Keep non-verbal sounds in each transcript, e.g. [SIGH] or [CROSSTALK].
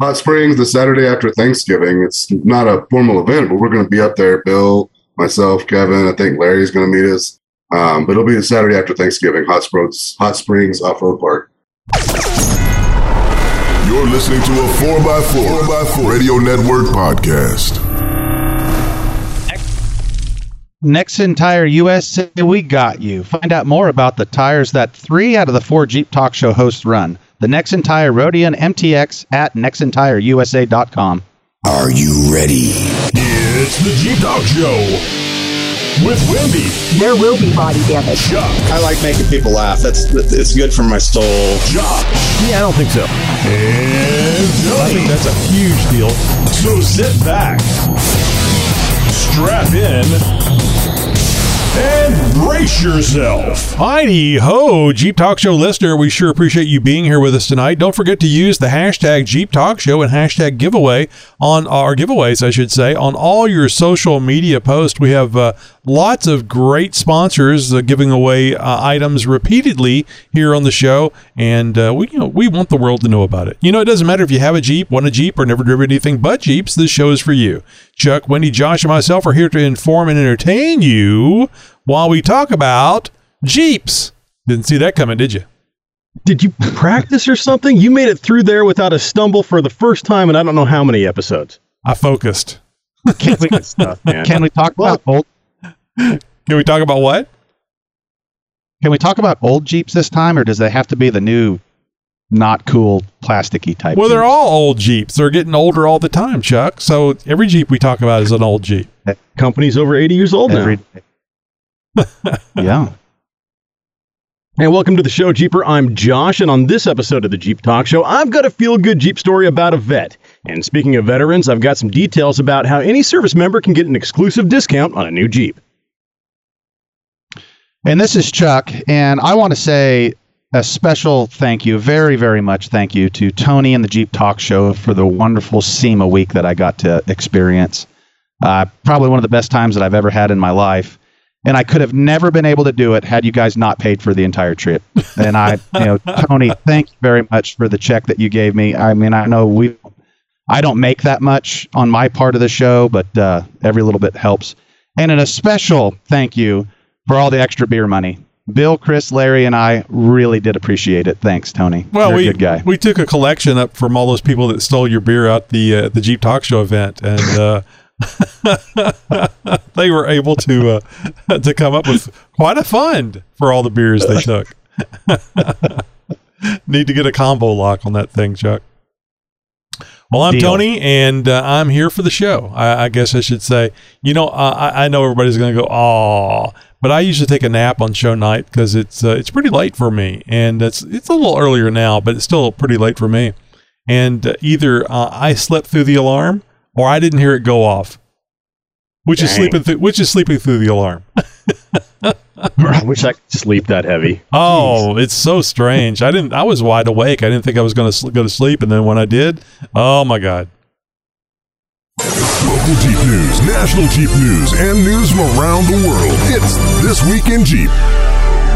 Hot Springs the Saturday after Thanksgiving. It's not a formal event, but we're going to be up there. Bill, myself, Kevin. I think Larry's going to meet us. Um, but it'll be the Saturday after Thanksgiving. Hot Springs, Hot Springs Off Road Park. You're listening to a 4x4, 4x4 Radio Network podcast. Nexen Tire USA, we got you. Find out more about the tires that three out of the four Jeep Talk Show hosts run. The Nexen Tire Roadian MTX at nexentireusa.com. Are you ready? It's the Jeep Talk Show with Wendy, There will be body damage. Chuck, I like making people laugh. That's it's good for my soul. Josh, Yeah, I don't think so. and I think that's a huge deal. So sit back, strap in, and brace yourself. Heidi ho, Jeep Talk Show listener. We sure appreciate you being here with us tonight. Don't forget to use the hashtag Jeep Talk Show and hashtag giveaway on our giveaways, I should say, on all your social media posts. We have uh, lots of great sponsors uh, giving away uh, items repeatedly here on the show, and uh, we you know we want the world to know about it. You know, it doesn't matter if you have a Jeep, want a Jeep, or never driven anything but Jeeps. This show is for you. Chuck, Wendy, Josh, and myself are here to inform and entertain you while we talk about Jeeps. Didn't see that coming, did you? Did you practice or something? You made it through there without a stumble for the first time, and I don't know how many episodes. I focused. Can we, stuff, man. can we talk about old? Can we talk about what? Can we talk about old Jeeps this time, or does they have to be the new, not cool, plasticky type? Well, they're all old Jeeps. They're getting older all the time, Chuck. So every Jeep we talk about is an old Jeep. Company's over 80 years old now. [LAUGHS] Yeah. And welcome to the show, Jeeper. I'm Josh, and on this episode of the Jeep Talk Show, I've got a feel good Jeep story about a vet. And speaking of veterans, I've got some details about how any service member can get an exclusive discount on a new Jeep. And this is Chuck, and I want to say a special thank you, very, very much thank you to Tony and the Jeep Talk Show for the wonderful SEMA week that I got to experience. Uh, probably one of the best times that I've ever had in my life. And I could have never been able to do it had you guys not paid for the entire trip. And I, [LAUGHS] you know, Tony, thank you very much for the check that you gave me. I mean, I know we, I don't make that much on my part of the show, but uh, every little bit helps. And an special thank you for all the extra beer money. Bill, Chris, Larry, and I really did appreciate it. Thanks, Tony. Well, You're we a good guy. we took a collection up from all those people that stole your beer out the uh, the Jeep Talk Show event, and uh, [LAUGHS] they were able to uh, [LAUGHS] to come up with quite a fund for all the beers they took. [LAUGHS] Need to get a combo lock on that thing, Chuck. Well, I'm Deal. Tony, and uh, I'm here for the show. I, I guess I should say. You know, I, I know everybody's going to go, "Oh," but I usually take a nap on show night because it's uh, it's pretty late for me, and it's it's a little earlier now, but it's still pretty late for me. And uh, either uh, I slept through the alarm, or I didn't hear it go off. Which is sleeping? Through, which is sleeping through the alarm? [LAUGHS] I wish I could sleep that heavy. Oh, it's so strange. I didn't. I was wide awake. I didn't think I was going to sl- go to sleep, and then when I did, oh my god! Local Jeep news, national Jeep news, and news from around the world. It's This Week in Jeep.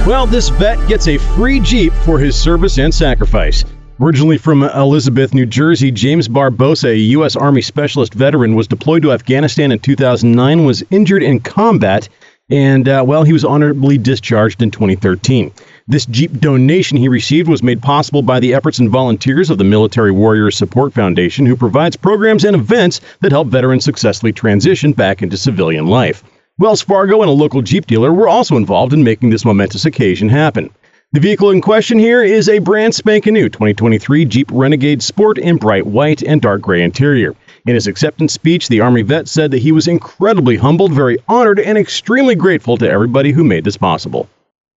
Well, this vet gets a free Jeep for his service and sacrifice. Originally from Elizabeth, New Jersey, James Barbosa, a U.S. Army Specialist veteran, was deployed to Afghanistan in 2009, was injured in combat, and, uh, well, he was honorably discharged in 2013. This Jeep donation he received was made possible by the efforts and volunteers of the Military Warriors Support Foundation, who provides programs and events that help veterans successfully transition back into civilian life. Wells Fargo and a local Jeep dealer were also involved in making this momentous occasion happen. The vehicle in question here is a brand spanking new 2023 Jeep Renegade Sport in bright white and dark gray interior. In his acceptance speech, the Army vet said that he was incredibly humbled, very honored, and extremely grateful to everybody who made this possible.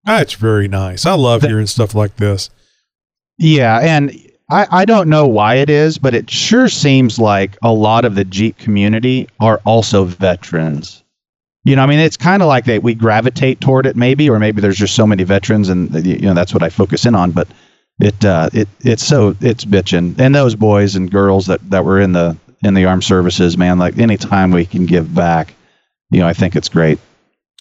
That's very nice. I love hearing stuff like this. Yeah, and I, I don't know why it is, but it sure seems like a lot of the Jeep community are also veterans. You know, I mean, it's kind of like that we gravitate toward it, maybe, or maybe there's just so many veterans, and you know that's what I focus in on. But it uh, it it's so it's bitching, and those boys and girls that that were in the in the armed services, man, like anytime we can give back, you know, I think it's great.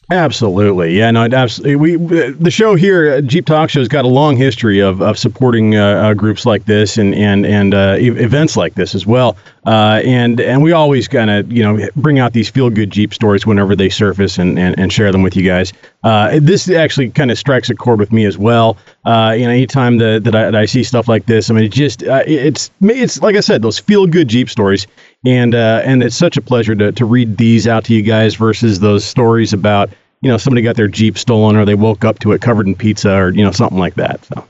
Absolutely, yeah, no, absolutely. We the show here, uh, Jeep Talk Show, has got a long history of, of supporting uh, uh, groups like this and and and uh, events like this as well. Uh, and and we always kind of you know bring out these feel good Jeep stories whenever they surface and, and, and share them with you guys. Uh, this actually kind of strikes a chord with me as well. you know, anytime that that I, that I see stuff like this, I mean, it just it's it's like I said, those feel good Jeep stories and uh, and it's such a pleasure to, to read these out to you guys versus those stories about you know somebody got their jeep stolen or they woke up to it covered in pizza or you know something like that. So.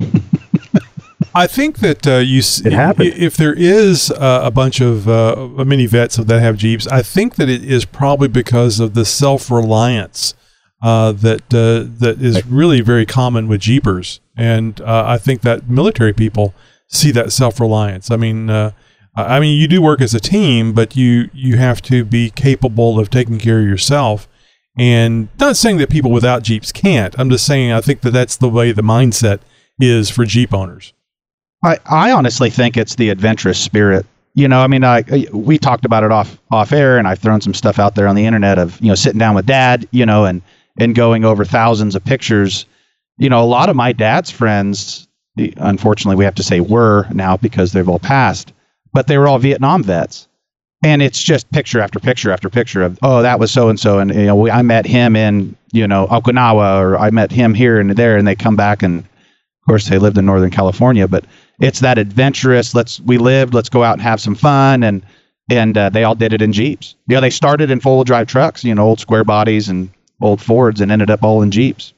[LAUGHS] I think that uh, you it happened. if there is uh, a bunch of uh, mini vets that have Jeeps, I think that it is probably because of the self reliance uh, that uh, that is really very common with Jeepers, and uh, I think that military people see that self reliance. I mean. I mean, you do work as a team, but you you have to be capable of taking care of yourself. And not saying that people without Jeeps can't. I'm just saying I think that that's the way the mindset is for Jeep owners. I, I honestly think it's the adventurous spirit. You know, I mean, I, we talked about it off off air, and I've thrown some stuff out there on the internet of you know sitting down with Dad, you know, and and going over thousands of pictures. You know, a lot of my dad's friends, unfortunately, we have to say were now because they've all passed but they were all Vietnam vets. And it's just picture after picture after picture of, oh, that was so and so, and you know, we, I met him in you know Okinawa, or I met him here and there, and they come back, and of course they lived in Northern California, but it's that adventurous. Let's we lived, let's go out and have some fun, and and uh, they all did it in Jeeps. Yeah, they started in wheel drive trucks, you know, old square bodies and old Fords, and ended up all in Jeeps.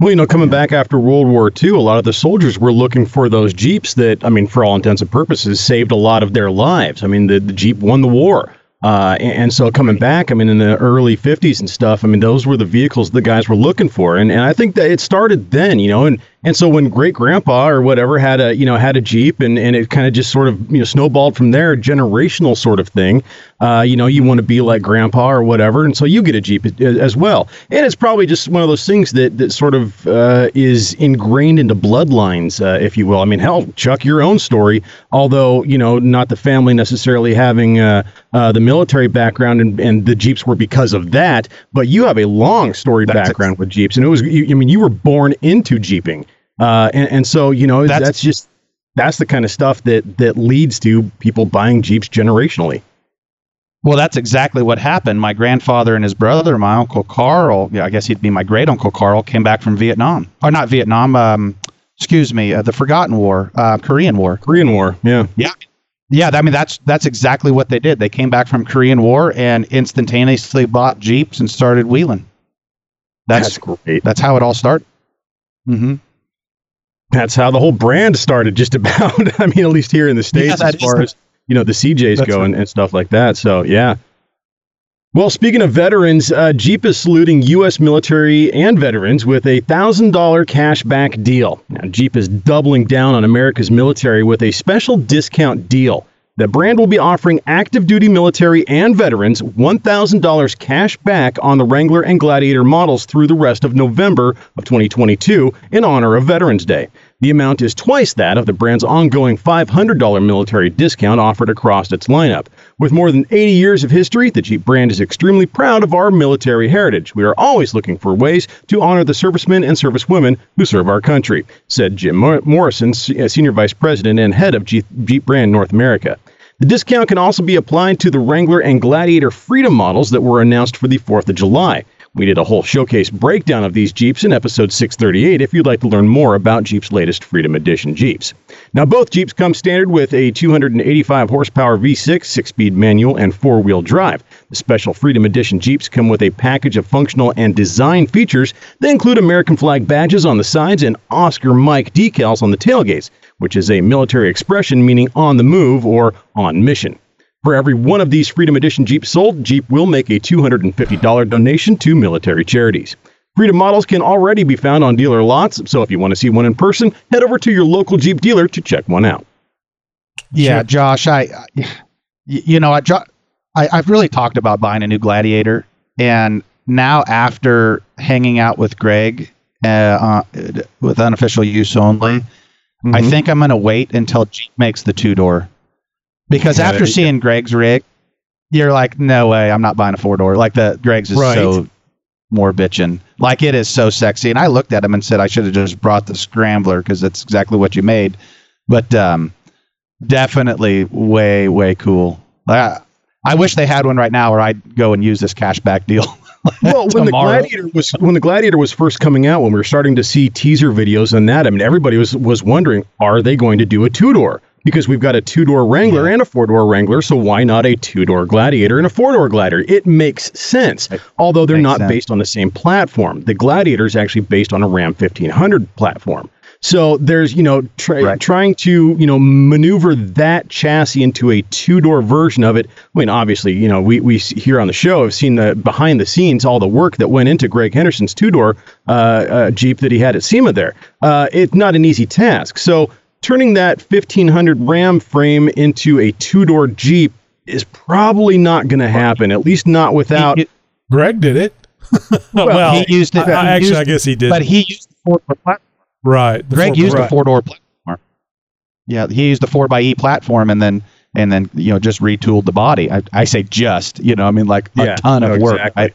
Well, you know, coming back after World War II, a lot of the soldiers were looking for those Jeeps that, I mean, for all intents and purposes, saved a lot of their lives. I mean, the, the Jeep won the war. Uh, and, and, so coming back, I mean, in the early 50s and stuff, I mean, those were the vehicles the guys were looking for. And, and I think that it started then, you know, and, and so when great grandpa or whatever had a, you know, had a Jeep and, and it kind of just sort of, you know, snowballed from there, generational sort of thing. Uh, you know, you want to be like grandpa or whatever. And so you get a Jeep as well. And it's probably just one of those things that, that sort of uh, is ingrained into bloodlines, uh, if you will. I mean, hell, Chuck, your own story, although, you know, not the family necessarily having uh, uh, the military background and, and the Jeeps were because of that, but you have a long storied That's background ex- with Jeeps. And it was, you, I mean, you were born into Jeeping. Uh, and, and so, you know, that's, that's just, that's the kind of stuff that, that leads to people buying Jeeps generationally. Well, that's exactly what happened. My grandfather and his brother, my uncle Carl, yeah, I guess he'd be my great uncle Carl, came back from Vietnam, or not Vietnam. Um, excuse me, uh, the Forgotten War, uh, Korean War. Korean War, yeah, yeah, yeah. I mean, that's that's exactly what they did. They came back from Korean War and instantaneously bought jeeps and started wheeling. That's, that's great. That's how it all started. Mm-hmm that's how the whole brand started, just about. [LAUGHS] I mean, at least here in the states, yeah, as far as you know, the CJs go right. and, and, stuff like that. So yeah. Well, speaking of veterans, uh, Jeep is saluting U.S. military and veterans with a thousand dollar cash back deal. Now, Jeep is doubling down on America's military with a special discount deal. The brand will be offering active duty military and veterans $1,000 cash back on the Wrangler and Gladiator models through the rest of November of 2022 in honor of Veterans Day. The amount is twice that of the brand's ongoing $500 military discount offered across its lineup. With more than 80 years of history, the Jeep brand is extremely proud of our military heritage. We are always looking for ways to honor the servicemen and servicewomen who serve our country, said Jim Morrison, Senior Vice President and head of Jeep Brand North America. The discount can also be applied to the Wrangler and Gladiator Freedom models that were announced for the 4th of July. We did a whole showcase breakdown of these Jeeps in episode 638 if you'd like to learn more about Jeep's latest Freedom Edition Jeeps. Now, both Jeeps come standard with a 285 horsepower V6, six speed manual, and four wheel drive. The special Freedom Edition Jeeps come with a package of functional and design features that include American flag badges on the sides and Oscar Mike decals on the tailgates, which is a military expression meaning on the move or on mission. For every one of these Freedom Edition Jeeps sold, Jeep will make a $250 donation to military charities. Freedom models can already be found on dealer lots, so if you want to see one in person, head over to your local Jeep dealer to check one out. Yeah, Josh, I, you know, I, I, I've really talked about buying a new Gladiator, and now after hanging out with Greg uh, uh, with unofficial use only, mm-hmm. I think I'm going to wait until Jeep makes the two door because after seeing Greg's rig, you're like, no way, I'm not buying a four door. Like the Greg's is Right. so more bitching. Like it is so sexy. And I looked at him and said I should have just brought the scrambler because that's exactly what you made. But um, definitely way way cool. I, I wish they had one right now, or I'd go and use this cashback deal. [LAUGHS] Well, when the. [LAUGHS] Gladiator was when the Gladiator was first coming out, when we were starting to see teaser videos on that, I mean, everybody was was wondering, are they going to do a two door? Because we've got a two door Wrangler and a four door Wrangler, so why not a two door Gladiator and a four door Gladiator? It makes sense, although they're not sense. based on the same platform. The Gladiator is actually based on a Ram 1500 platform. So there's, you know, try, Right. trying to, you know, maneuver that chassis into a two-door version of it. I mean, obviously, you know, we, we here on the show have seen the behind the scenes, all the work that went into Greg Henderson's two-door uh, uh, Jeep that he had at SEMA there. Uh, it's not an easy task. So turning that 1500 Ram frame into a two-door Jeep is probably not going to happen, at least not without. He- Greg did it. [LAUGHS] well, he used it. I- I- he actually, used- I guess he did. but he used the four door platform. Right. Greg four- used right. a four door platform. Yeah, he used the four by E platform and then and then you know just retooled the body. I, I say just you know I mean like a Yeah, ton of no, work. exactly. I-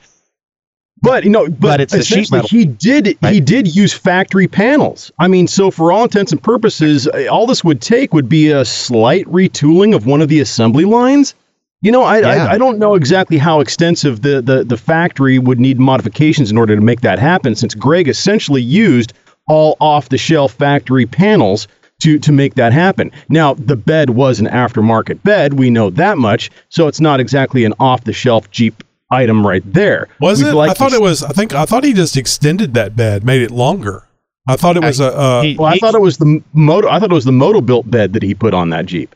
But you know, but, But it's the sheet essentially metal. he did he did use factory panels. I mean, so for all intents and purposes, uh, all this would take would be a slight retooling of one of the assembly lines. You know, I, Yeah. I, I don't know exactly how extensive the, the the factory would need modifications in order to make that happen, since Greg essentially used all off the shelf factory panels to to make that happen. Now, the bed was an aftermarket bed, we know that much, so it's not exactly an off the shelf Jeep item right there. Was We'd it? like I to thought it was. I think I thought he just extended that bed, made it longer. I thought it was a. Uh, he- Well, I he- thought it was the moto. I thought it was the Motobilt bed that he put on that Jeep.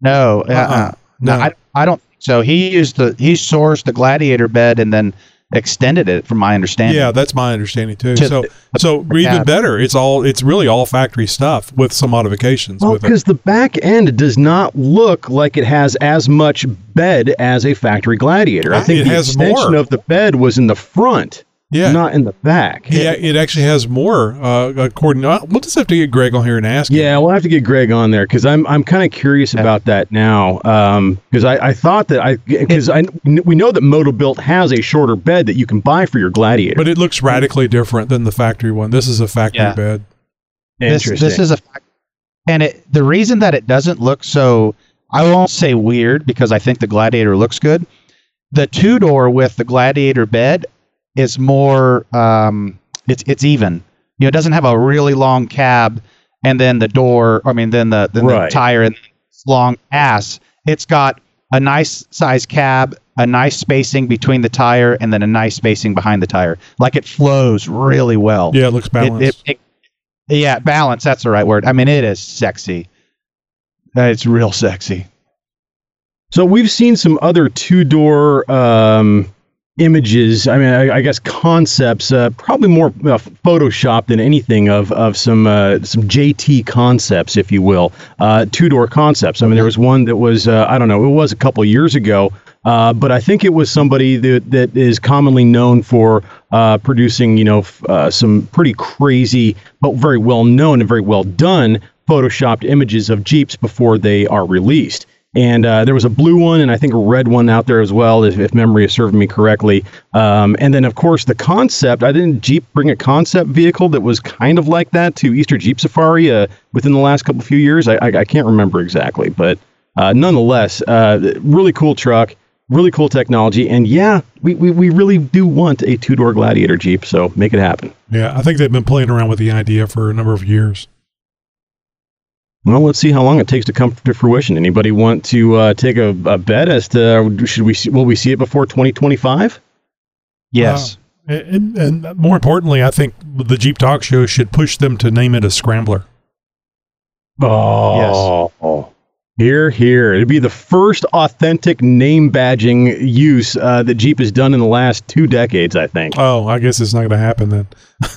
no, uh, Uh-uh. no, No. I, I don't. So he used the he sourced the Gladiator bed and then extended it, from my understanding. yeah, that's my understanding too. To So, the- so even better. It's all. It's really all factory stuff with some modifications Well, because the back end does not look like it has as much bed as a factory Gladiator. I think it the has extension more. of the bed was in the front, Yeah. not in the back. Yeah, it actually has more. Uh, according, uh, we'll just have to get Greg on here and ask. him. Yeah, we'll have to get Greg on there because I'm I'm kind of curious about that now. Because I, I thought that I because I we know that Motobilt has a shorter bed that you can buy for your Gladiator. but it looks radically different than the factory one. This is a factory Yeah. bed. this, this is a fact. And it, the reason that it doesn't look so, I won't say weird because I think the Gladiator looks good. The two door with the Gladiator bed is more, um, it's it's even. You know, it doesn't have a really long cab, and then the door. I mean, then the then Right. the tire and this long ass. It's got a nice size cab, a nice spacing between the tire, and then a nice spacing behind the tire. Like it flows really well. Yeah, it looks It- balanced. it- it- yeah, balance. That's the right word. I mean, it is sexy. Uh, It's real sexy. So we've seen some other two door um, images. I mean, I, I guess concepts, uh, probably more uh, Photoshop than anything of of some uh, some JT concepts, if you will, uh, two door concepts. I mean, there was one that was uh, I don't know, it was a couple years ago. Uh, but I think it was somebody that, that is commonly known for producing, you know, f- some pretty crazy, but very well known and very well done photoshopped images of Jeeps before they are released. And uh, there was a blue one and I think a red one out there as well, if, if memory is serving me correctly. Um, and then, of course, the concept. I didn't Jeep bring a concept vehicle that was kind of like that to Easter Jeep Safari uh, within the last couple of few years. I, I, I can't remember exactly, but uh, nonetheless, uh, really cool truck, really cool technology. And yeah, we, we, we really do want a two door Gladiator Jeep, so make it happen. yeah, I think they've been playing around with the idea for a number of years. Well, let's see how long it takes to come to fruition. Anybody want to uh, take a, a bet as to should we see, will we see it before 2025? Yes. And, and more importantly, I think the Jeep Talk Show should push them to name it a Scrambler. Oh, here, here. It'd be the first authentic name badging use uh, that Jeep has done in the last two decades, I think. Oh, I guess it's not going to happen then.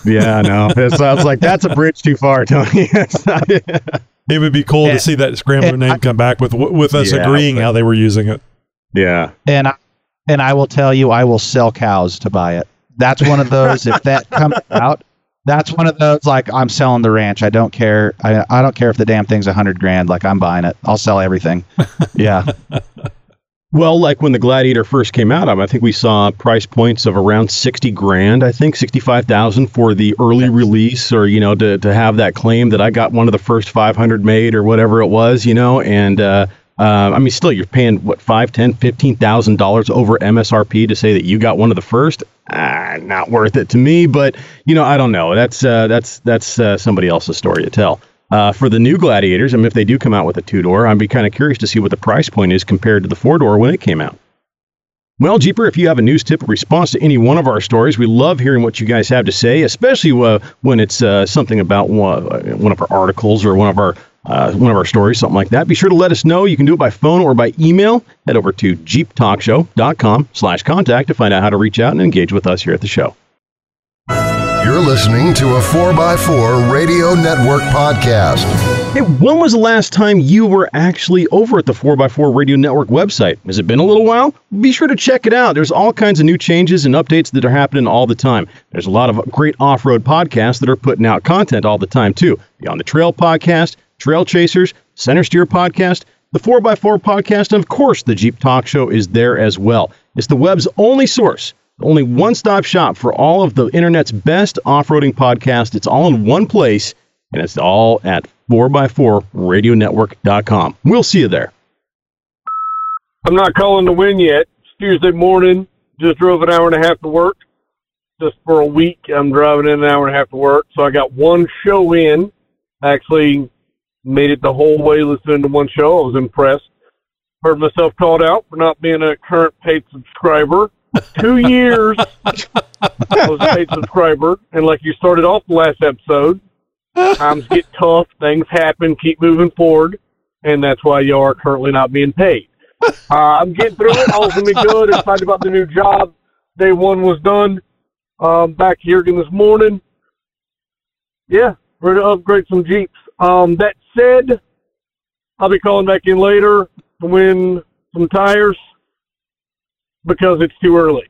Yeah, no. It sounds like that's a bridge too far, Tony. [LAUGHS] [LAUGHS] That's not it. It would be cool Yeah. to see that Scrambler name I- come back with with us Yeah, agreeing but- how they were using it. Yeah. And I, and I will tell you, I will sell cows to buy it. That's one of those. if that comes [LAUGHS] out, that's one of those. Like I'm selling the ranch. I don't care. I I don't care if the damn thing's a hundred grand. Like I'm buying it. I'll sell everything. [LAUGHS] Yeah. Well, like when the Gladiator first came out, I think we saw price points of around sixty grand. I think sixty-five thousand for the early release, or you know, to, to have that claim that I got one of the first five hundred made or whatever it was, you know. And uh, uh, I mean, still, you're paying what five, ten, fifteen thousand dollars over MSRP to say that you got one of the first. Ah, not worth it to me. But you know, I don't know. That's uh, that's that's uh, somebody else's story to tell. Uh, for the new Gladiators, I mean, if they do come out with a two door, I'd be kind of curious to see what the price point is compared to the four door when it came out. Well, Jeeper, if you have a news tip or response to any one of our stories, we love hearing what you guys have to say, especially uh, when it's uh, something about one, one, of our articles or one of our uh, one of our stories, something like that. Be sure to let us know. You can do it by phone or by email. Head over to jeeptalkshow.com slash contact to find out how to reach out and engage with us here at the show. You're listening to a 4x4 Radio Network podcast. Hey, when was the last time you were actually over at the 4x4 Radio Network website? Has it been a little while? Be sure to check it out. There's all kinds of new changes and updates that are happening all the time. There's a lot of great off road podcasts that are putting out content all the time, too. Beyond the Trail podcast, Trail Chasers, Center Steer podcast, the 4x4 podcast, and of course, the Jeep Talk Show is there as well. It's the web's only source only one stop shop for all of the internet's best off roading podcasts. It's all in one place, and it's all at 4x4radionetwork.com. We'll see you there. I'm not calling to win yet. It's Tuesday morning. Just drove an hour and a half to work. Just for a week, I'm driving in an hour and a half to work. So I got one show in. Actually, made it the whole way listening to one show. I was impressed. Heard myself called out for not being a current paid subscriber two years I was a paid [LAUGHS] subscriber, and like you started off the last episode, times get tough, things happen, keep moving forward, and that's why you are currently not being paid. Uh, I'm getting through it. All's gonna be good. Excited about the new job. Day one was done. Um, back here again this morning. Yeah, ready to upgrade some Jeeps. Um, that said, I'll be calling back in later to win some tires because it's too early.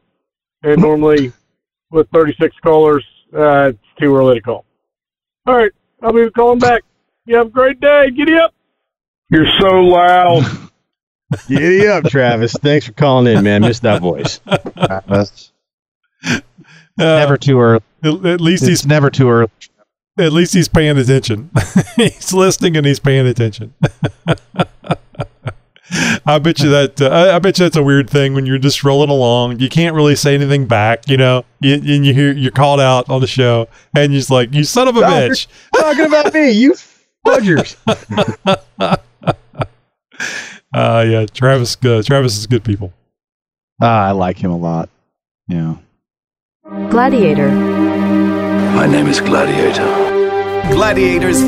And normally with 36 callers, uh, it's too early to call. All right. I'll be calling back. You have a great day. Giddy up. You're so loud. [LAUGHS] Giddy up, Travis. Thanks for calling in, man. Missed that voice. Travis. never too early. At, at least It's he's never too early. at least he's paying attention. [LAUGHS] he's listening and he's paying attention. [LAUGHS] [LAUGHS] I bet you that uh, I- I bet you that's a weird thing when you're just rolling along. You can't really say anything back, you know. You, and you hear you're called out on the show, and you're just like, "You son of a bitch!" [LAUGHS] Talking about me, you fudgers. [LAUGHS] Uh, yeah, Travis. Uh, Travis is good people. Ah, I like him a lot. Yeah. Gladiator. My name is Gladiator. Gladiators.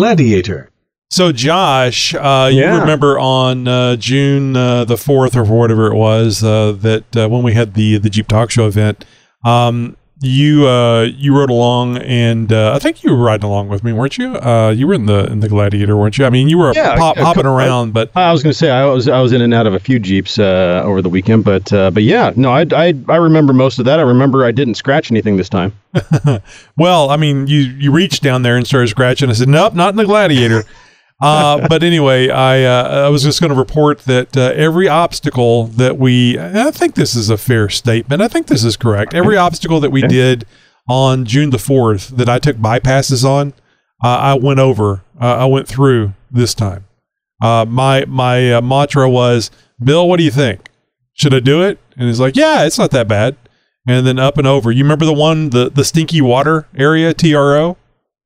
Gladiator. So, Josh, uh, you remember on uh, June uh, the fourth or whatever it was uh, that uh, when we had the the Jeep Talk Show event, um, you uh, you rode along, and uh, I think you were riding along with me, weren't you? Uh, you were in the in the Gladiator, weren't you? I mean, you were Yeah, pop, a hopping around, but I was going to say I was I was in and out of a few jeeps uh, over the weekend, but uh, but yeah, no, I, I I remember most of that. I remember I didn't scratch anything this time. [LAUGHS] well, I mean, you you reached down there and started scratching. I said, "Nope, not in the Gladiator." [LAUGHS] uh, but anyway, I uh, I was just going to report that uh, every obstacle that we, I think this is a fair statement. I think this is correct. Every obstacle that we did on June the fourth that I took bypasses on, uh, I went over. Uh, I went through this time. Uh, my my uh, mantra was, "Bill, what do you think? Should I do it?" And he's like, "Yeah, it's not that bad." And then up and over. You remember the one, the the stinky water area, TRO?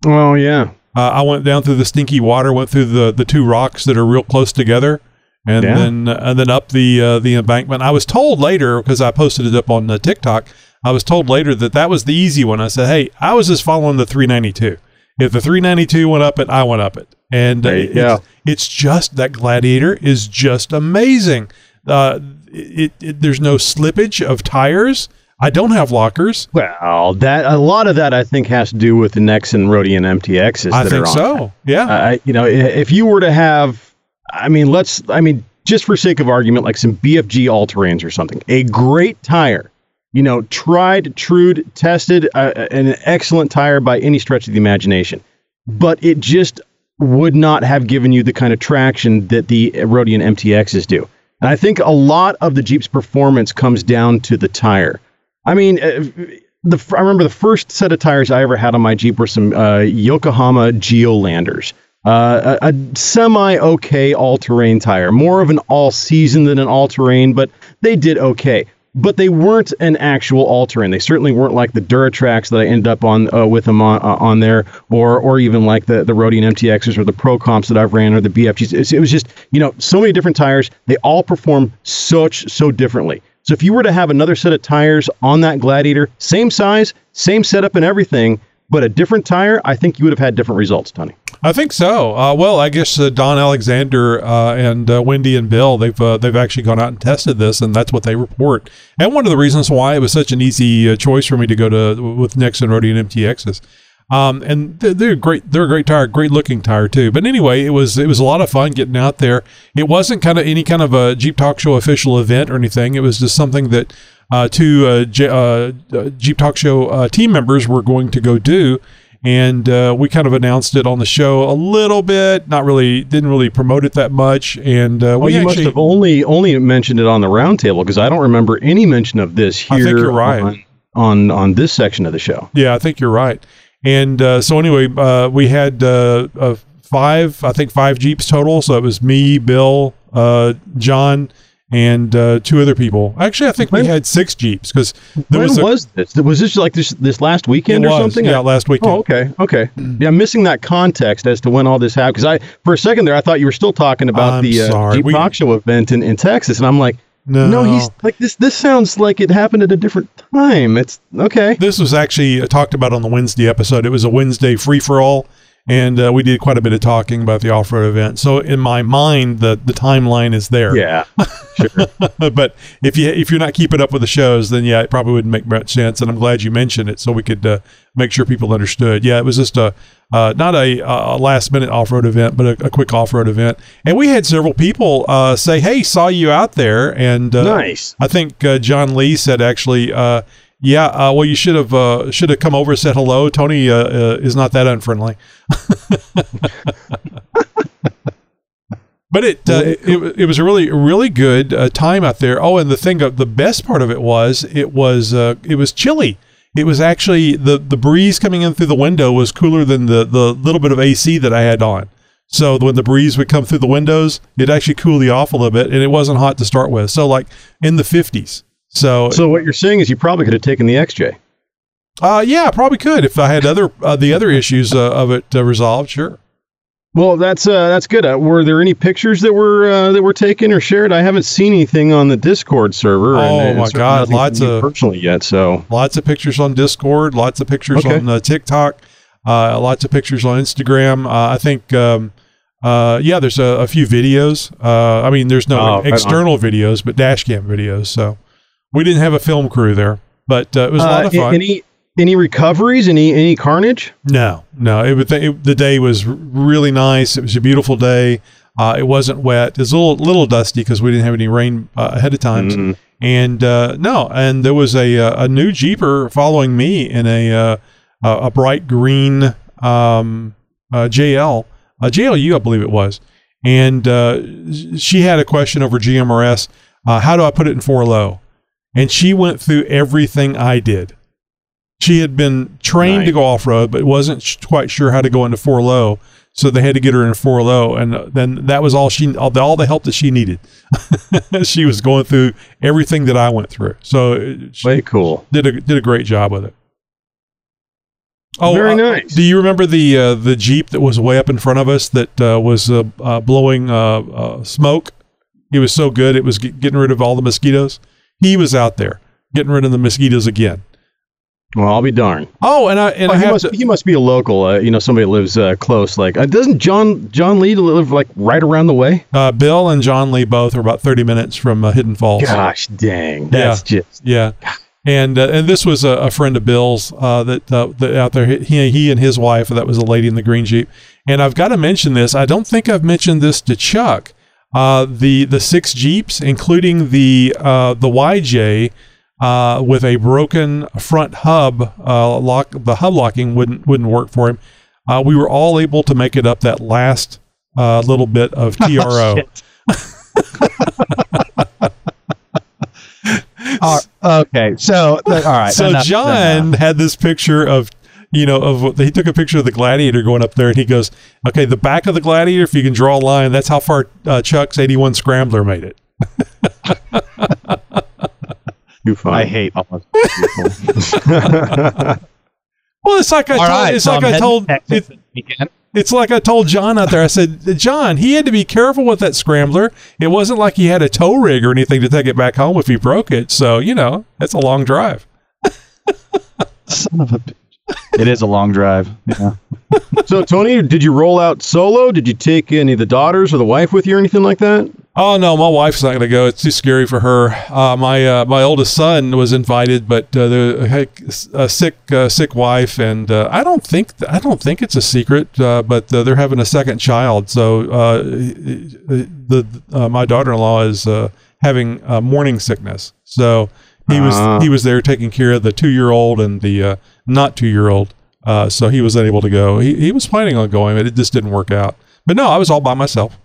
Oh yeah, Uh, I went down through the stinky water, went through the, the two rocks that are real close together, and Yeah. then and then up the uh, the embankment. I was told later because I posted it up on uh, TikTok. I was told later that that was the easy one. I said, "Hey, I was just following the 392. If the 392 went up it, I went up it." And uh, it's, go. it's just that Gladiator is just amazing. Uh, it, it there's no slippage of tires. I don't have lockers. well, that a lot of that I think has to do with the Nexen Roadian MTXs. I that think are on so. Yeah. I, you know, if you were to have, I mean, let's, I mean, just for sake of argument, like some BFG all terrains or something, a great tire you know, tried, true, tested, uh, an excellent tire by any stretch of the imagination. But it just would not have given you the kind of traction that the Roadian MTXs do. And I think a lot of the Jeep's performance comes down to the tire. I mean, uh, the I remember the first set of tires I ever had on my Jeep were some uh, Yokohama Geolandars. Uh, a, a semi okay all terrain tire, more of an all season than an all terrain, but they did okay but they weren't an actual all terrain. They certainly weren't like the Duratracs that I ended up on uh, with them on, uh, on there, or or even like the the Roadian MTXs or the Pro Comps that I've ran or the BFGs. It was just you know so many different tires. They all perform such so differently. So if you were to have another set of tires on that Gladiator, same size, same setup and everything, but a different tire, I think you would have had different results, Tony. I think so. Uh, well, I guess uh, Don Alexander uh, and uh, Wendy and Bill they've uh, they've actually gone out and tested this, and that's what they report. And one of the reasons why it was such an easy uh, choice for me to go to with Nexen Roadian MTXs. Um, and they're, great. They're a great tire, great looking tire too. But anyway, it was it was a lot of fun getting out there. It wasn't kind of any kind of a Jeep Talk Show official event or anything. It was just something that uh, two uh, J- uh, Jeep Talk Show uh, team members were going to go do and uh, we kind of announced it on the show a little bit. Not really, didn't really promote it that much. And uh, well, we you actually, must have only only mentioned it on the roundtable because I don't remember any mention of this here. I think you're right. On, on, on this section of the show. Yeah, I think you're right. And uh, so anyway, uh, we had uh, uh, five, I think five Jeeps total. So it was me, Bill, John and uh, two other people. Actually, I think we had six jeeps because there when was, a, was this? Was this like this this last weekend or was, something? Yeah, last weekend. Oh, okay, okay. Yeah, I'm missing that context as to when all this happened because I for a second there I thought you were still talking about I'm the uh, Jeep we, Talk Show event in, in Texas, and I'm like. No. no, he's like this. This sounds like it happened at a different time. It's okay. This was actually uh, talked about on the Wednesday episode. It was a Wednesday free for all, and uh, we did quite a bit of talking about the off-road event. So in my mind, the the timeline is there. Yeah, [LAUGHS] sure. [LAUGHS] but if you if you're not keeping up with the shows, then yeah, it probably wouldn't make much sense. And I'm glad you mentioned it so we could uh, make sure people understood. Yeah, it was just a uh, not a, a last minute off-road event, but a, a, quick off-road event. And we had several people uh, say, "Hey, saw you out there." And uh, nice. I think uh, John Lee said actually yeah, uh, well, you should have uh, should have come over and said hello. Tony uh, uh is not that unfriendly. [LAUGHS] but it, uh, it it was a really really good uh, time out there. Oh, and the thing the best part of it was it was it was chilly. It was actually the the breeze coming in through the window was cooler than the the little bit of AC that I had on. So when the breeze would come through the windows, it actually cooled you off a little bit, and it wasn't hot to start with. So like in the fifties. So, so what you're saying is you probably could have taken the XJ. Uh, yeah, probably could if I had other uh, the other issues uh, of it uh, resolved. Sure. Well, that's uh, that's good. Uh, were there any pictures that were uh, that were taken or shared? I haven't seen anything on the Discord server. Oh my god, lots of personally yet. So lots of pictures on Discord, lots of pictures okay. on uh, TikTok, uh, lots of pictures on Instagram. Uh, I think. Um, uh, yeah, there's a, a few videos. Uh, I mean, there's no oh, external right videos, but dash cam videos. So we didn't have a film crew there, but uh, it was a lot of fun. Any any recoveries? Any any carnage? No, no. It, it, the day was really nice. It was a beautiful day. Uh, it wasn't wet. It was a little little dusty because we didn't have any rain uh, ahead of time. Mm-hmm. And uh, no, and there was a uh, a new Jeeper following me in a a bright green um, JL, a JLU, I believe it was. And she had a question over GMRS. how do I put it in four low? and she went through everything I did. She had been trained nice. to go off road, but wasn't quite sure how to go into four low. So they had to get her in four low, and then that was all she all the, all the help that she needed. [LAUGHS] she was going through everything that I went through. So way cool. Did a did a great job with it. Oh, very uh, nice. Do you remember the uh, the jeep that was way up in front of us that uh, was uh, uh, blowing uh, smoke? It was so good. It was get, getting rid of all the mosquitoes. He was out there getting rid of the mosquitoes again. Well, I'll be darned. Oh, and I and well, I he must to, he must be a local. Uh, you know, somebody lives uh, close. Like, uh, doesn't John John Lee live like right around the way? Uh, Bill and John Lee both are about thirty minutes from uh, Hidden Falls. Gosh, dang, that's yeah. just yeah. And uh, and this was a, a friend of Bill's that that out there. He he and his wife. That was a lady in the green jeep. And I've got to mention this. I don't think I've mentioned this to Chuck uh, the the six Jeeps, including the uh, the YJ, uh, with a broken front hub. Uh, lock the hub locking wouldn't wouldn't work for him. Uh, we were all able to make it up that last uh, little bit of [LAUGHS] TRO. Uh, [LAUGHS] okay, so all right. so enough- John enough. had this picture of you know of he took a picture of the gladiator going up there and he goes okay the back of the gladiator if you can draw a line that's how far uh, chuck's 81 scrambler made it [LAUGHS] Too fun. I hate almost. [LAUGHS] well it's like i All told right, it's so like I'm i told it, it's like i told john out there i said john he had to be careful with that scrambler it wasn't like he had a tow rig or anything to take it back home if he broke it so you know that's a long drive Son of a. bitch. It is a long drive. Yeah. [LAUGHS] so, Tony, did you roll out solo? Did you take any of the daughters or the wife with you or anything like that? Oh no, my wife's not going to go. It's too scary for her. Uh, my uh, my oldest son was invited, but uh, the a sick uh, sick wife, and uh, I don't think I don't think it's a secret. Uh, but uh, they're having a second child, so uh, the uh, my daughter-in-law is uh, having uh, morning sickness. So he was Ah. he was there taking care of the two-year-old and the uh, not two-year-old. Uh, so he was unable to go. He he was planning on going, but it just didn't work out. But no, I was all by myself.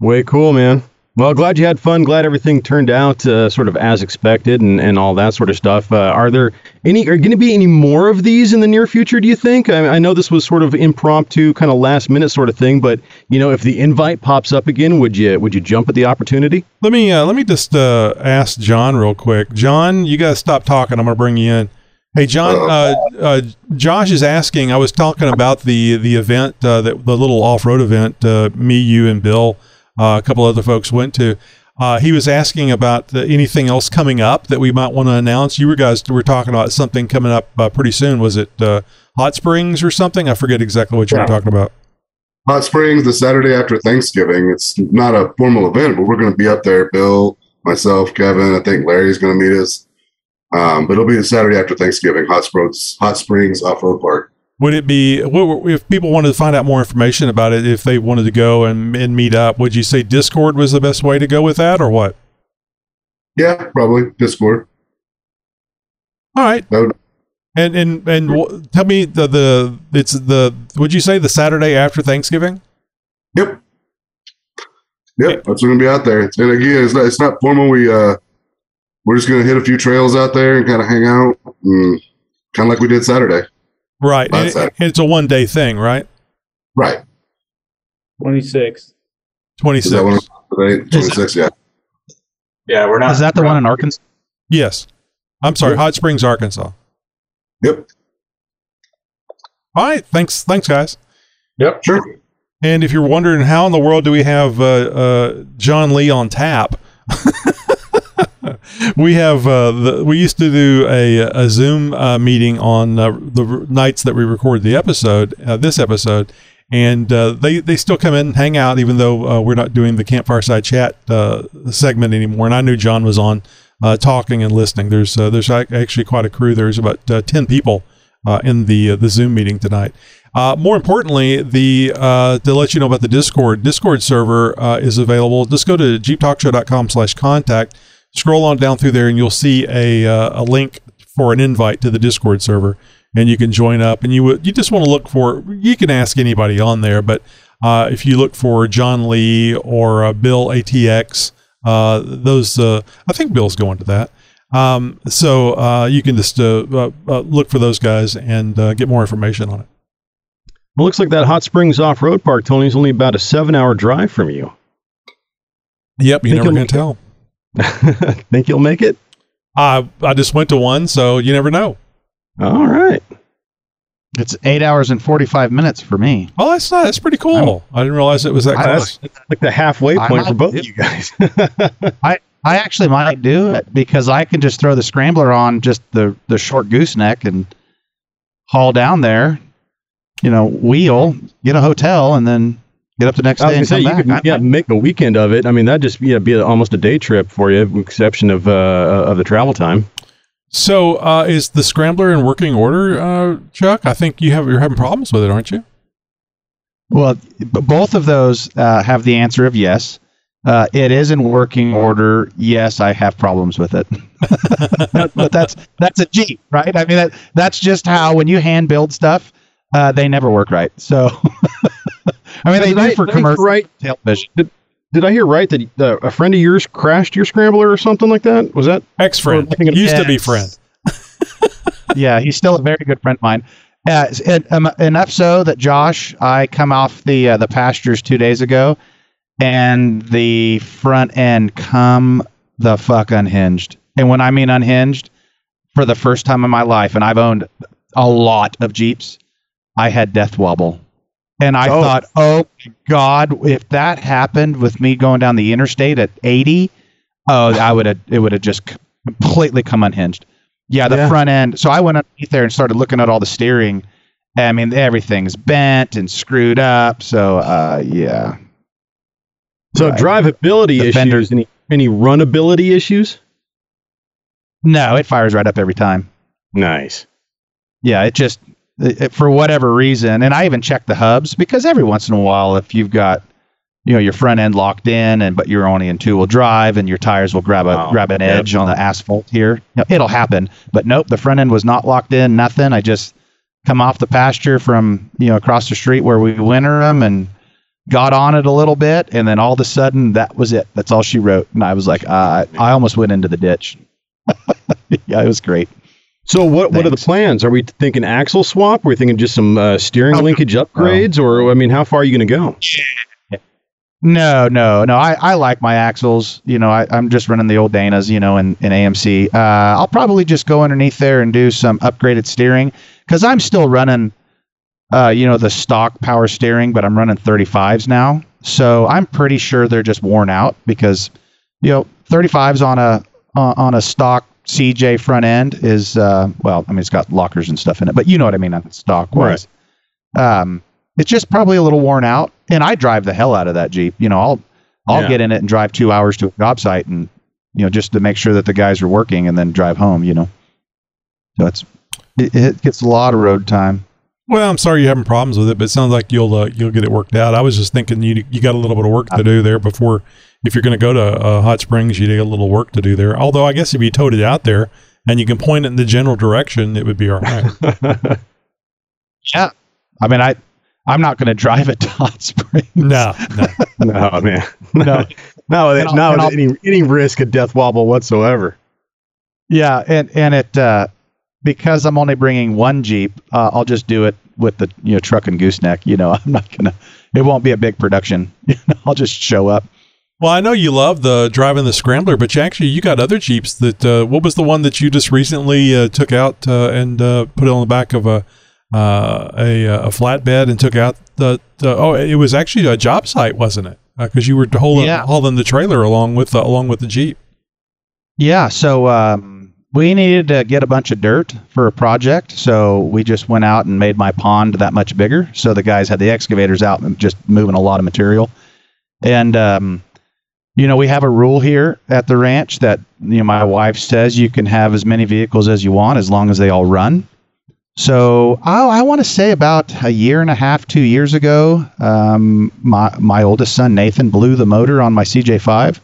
Way cool, man. Well, glad you had fun. Glad everything turned out uh, sort of as expected and, and all that sort of stuff. Uh, are there any? Are going to be any more of these in the near future? Do you think? I, I know this was sort of impromptu, kind of last minute sort of thing, but you know, if the invite pops up again, would you would you jump at the opportunity? Let me uh, let me just uh, ask John real quick. John, you guys stop talking. I'm going to bring you in. Hey, John. Uh, uh, Josh is asking. I was talking about the the event that the little off road event. Me, you, and Bill, a couple other folks went to. Uh, he was asking about uh, anything else coming up that we might want to announce. You were guys were talking about something coming up uh, pretty soon. Was it uh, Hot Springs or something? I forget exactly what you were talking about. Hot Springs the Saturday after Thanksgiving. It's not a formal event, but we're going to be up there. Bill, myself, Kevin. I think Larry's going to meet us. Um, but it'll be the Saturday after Thanksgiving. Hot Springs, Hot Springs Off Road Park. Would it be if people wanted to find out more information about it? If they wanted to go and, and meet up, would you say Discord was the best way to go with that, or what? Yeah, probably Discord. All right. Would- And and and wh- tell me the the it's the would you say the Saturday after Thanksgiving? Yep. Yep, that's going to be out there. And again, it's not, it's not formal. We uh, we're just going to hit a few trails out there and kind of hang out, and kind of like we did Saturday. Right. And it- it's a one day thing, right? Right. 26. Twenty Is that one today? Twenty six. Yeah. Yeah, we're not. Is that the one in Arkansas? Yes. I'm sorry, Hot Springs, Arkansas. Yep. All right. Thanks. Thanks, guys. Yep. Sure. And if you're wondering how in the world do we have uh, uh, John Lee on tap, [LAUGHS] we have uh, the, we used to do a, a Zoom uh, meeting on uh, the r- nights that we record the episode, uh, this episode, and uh, they they still come in and hang out even though uh, we're not doing the campfire side chat segment anymore. And I knew John was on talking and listening. There's there's actually quite a crew. There's about ten people in the the Zoom meeting tonight. Uh, more importantly, the uh, to let you know about the Discord Discord server uh, is available. Just go to jeeptalkshow.com slash contact. Scroll on down through there, and you'll see a uh, a link for an invite to the Discord server, and you can join up. And you would you just want to look for you can ask anybody on there, but uh, if you look for John Lee or uh, Bill ATX, uh, those uh, I think Bill's going to that. Um, so uh, you can just uh, uh, uh, look for those guys and uh, get more information on it. Well, looks like that Hot Springs Off Road Park, Tony, is only about a seven hour drive from you. Yep, you never can tell. [LAUGHS] Think you'll make it? I I just went to one, so you never know. All right. It's eight hours and forty-five minutes for me. Oh, that's not, that's pretty cool. I didn't realize it was that close. That's like the halfway I point for both of you guys. [LAUGHS] I I actually might do it because I can just throw the scrambler on just the the short gooseneck and haul down there. You know, wheel, get a hotel, and then get up the next I day was and say come you back. could yeah, make a weekend of it. I mean, that just yeah, be a, almost a day trip for you, with exception of uh, of the travel time. So uh, is the scrambler in working order, uh, Chuck? I think you have you're having problems with it, aren't you? Well, b- both of those uh, have the answer of yes. Uh, it is in working order. Yes, I have problems with it, [LAUGHS] but that's that's a Jeep, right? I mean, that that's just how when you hand build stuff, uh, they never work right. So, [LAUGHS] I mean, they Did do I- for did commercial right? television. Did, did I hear right that uh, a friend of yours crashed your scrambler or something like that? Was that Ex friend. Or thinking- Used to be Yes. friend. [LAUGHS] yeah, he's still a very good friend of mine. Uh, s- and, um, enough so that Josh, I come off the uh, the pastures two days ago, and the front end come the fuck unhinged. And when I mean unhinged, for the first time in my life, and I've owned a lot of Jeeps, I had death wobble. And I Oh. thought, oh my God, if that happened with me going down the interstate at 80, oh, I would have, it would have just completely come unhinged. Yeah, the Yeah. front end. So I went underneath there and started looking at all the steering. I mean, everything's bent and screwed up. So, uh, yeah. so Right. drivability The issues? fenders- Any any runability issues? No, it fires right up every time. Nice. Yeah, it just for whatever reason, and I even check the hubs because every once in a while, if you've got you know your front end locked in, and but you're only in two wheel drive, and your tires will grab a grab an yep. edge on the asphalt here, it'll happen. But nope, the front end was not locked in. Nothing. I just come off the pasture from you know across the street where we winter them and got on it a little bit, and then all of a sudden that was it. That's all she wrote, and I was like, uh, I almost went into the ditch. [LAUGHS] yeah, it was great. So what what are the plans? Are we thinking axle swap? Are we thinking just some uh, steering Oh, linkage upgrades, or I mean, how far are you going to go? No, no, no. I, I like my axles. You know, I, I'm just running the old Danas, you know, in, in AMC. Uh, I'll probably just go underneath there and do some upgraded steering because I'm still running, uh, you know, the stock power steering, but I'm running 35s now. So I'm pretty sure they're just worn out because, you know, 35s on a uh, on a stock CJ front end is uh, well, I mean, it's got lockers and stuff in it, but you know what I mean on stock wise. Um, it's just probably a little worn out, and I drive the hell out of that Jeep. You know, I'll I'll Yeah. get in it and drive two hours to a job site, and you know, just to make sure that the guys are working, and then drive home. You know, so it's it, it gets a lot of road time. Well, I'm sorry you're having problems with it, but it sounds like you'll uh, you'll get it worked out. I was just thinking you you got a little bit of work to do there before. If you're going to go to uh, Hot Springs, you got a little work to do there. Although I guess if you towed it out there and you can point it in the general direction, it would be all right. [LAUGHS] Yeah, I mean, I I'm not going to drive it to Hot Springs. no, [LAUGHS] no. no, man, No. [LAUGHS] no, And I'll- no, and I'll- any any risk of death wobble whatsoever. Yeah, and and it uh, because I'm only bringing one Jeep, uh, I'll just do it with the you know truck and gooseneck. You know, I'm not gonna. It won't be a big production. I'll just show up. Well, I know you love the driving the Scrambler, but you actually you got other Jeeps. That uh, what was the one that you just recently uh, took out uh, and uh, put on the back of a uh, a, a flatbed and took out the, the oh it was actually a job site, wasn't it? Because you were hauling Yeah. hauling the trailer along with the, along with the Jeep. Yeah, so um, we needed to get a bunch of dirt for a project, so we just went out and made my pond that much bigger. So the guys had the excavators out and just moving a lot of material. And um, you know, we have a rule here at the ranch that you know my wife says you can have as many vehicles as you want as long as they all run. So oh, I want to say about a year and a half, two years ago, um, my my oldest son Nathan blew the motor on my CJ5.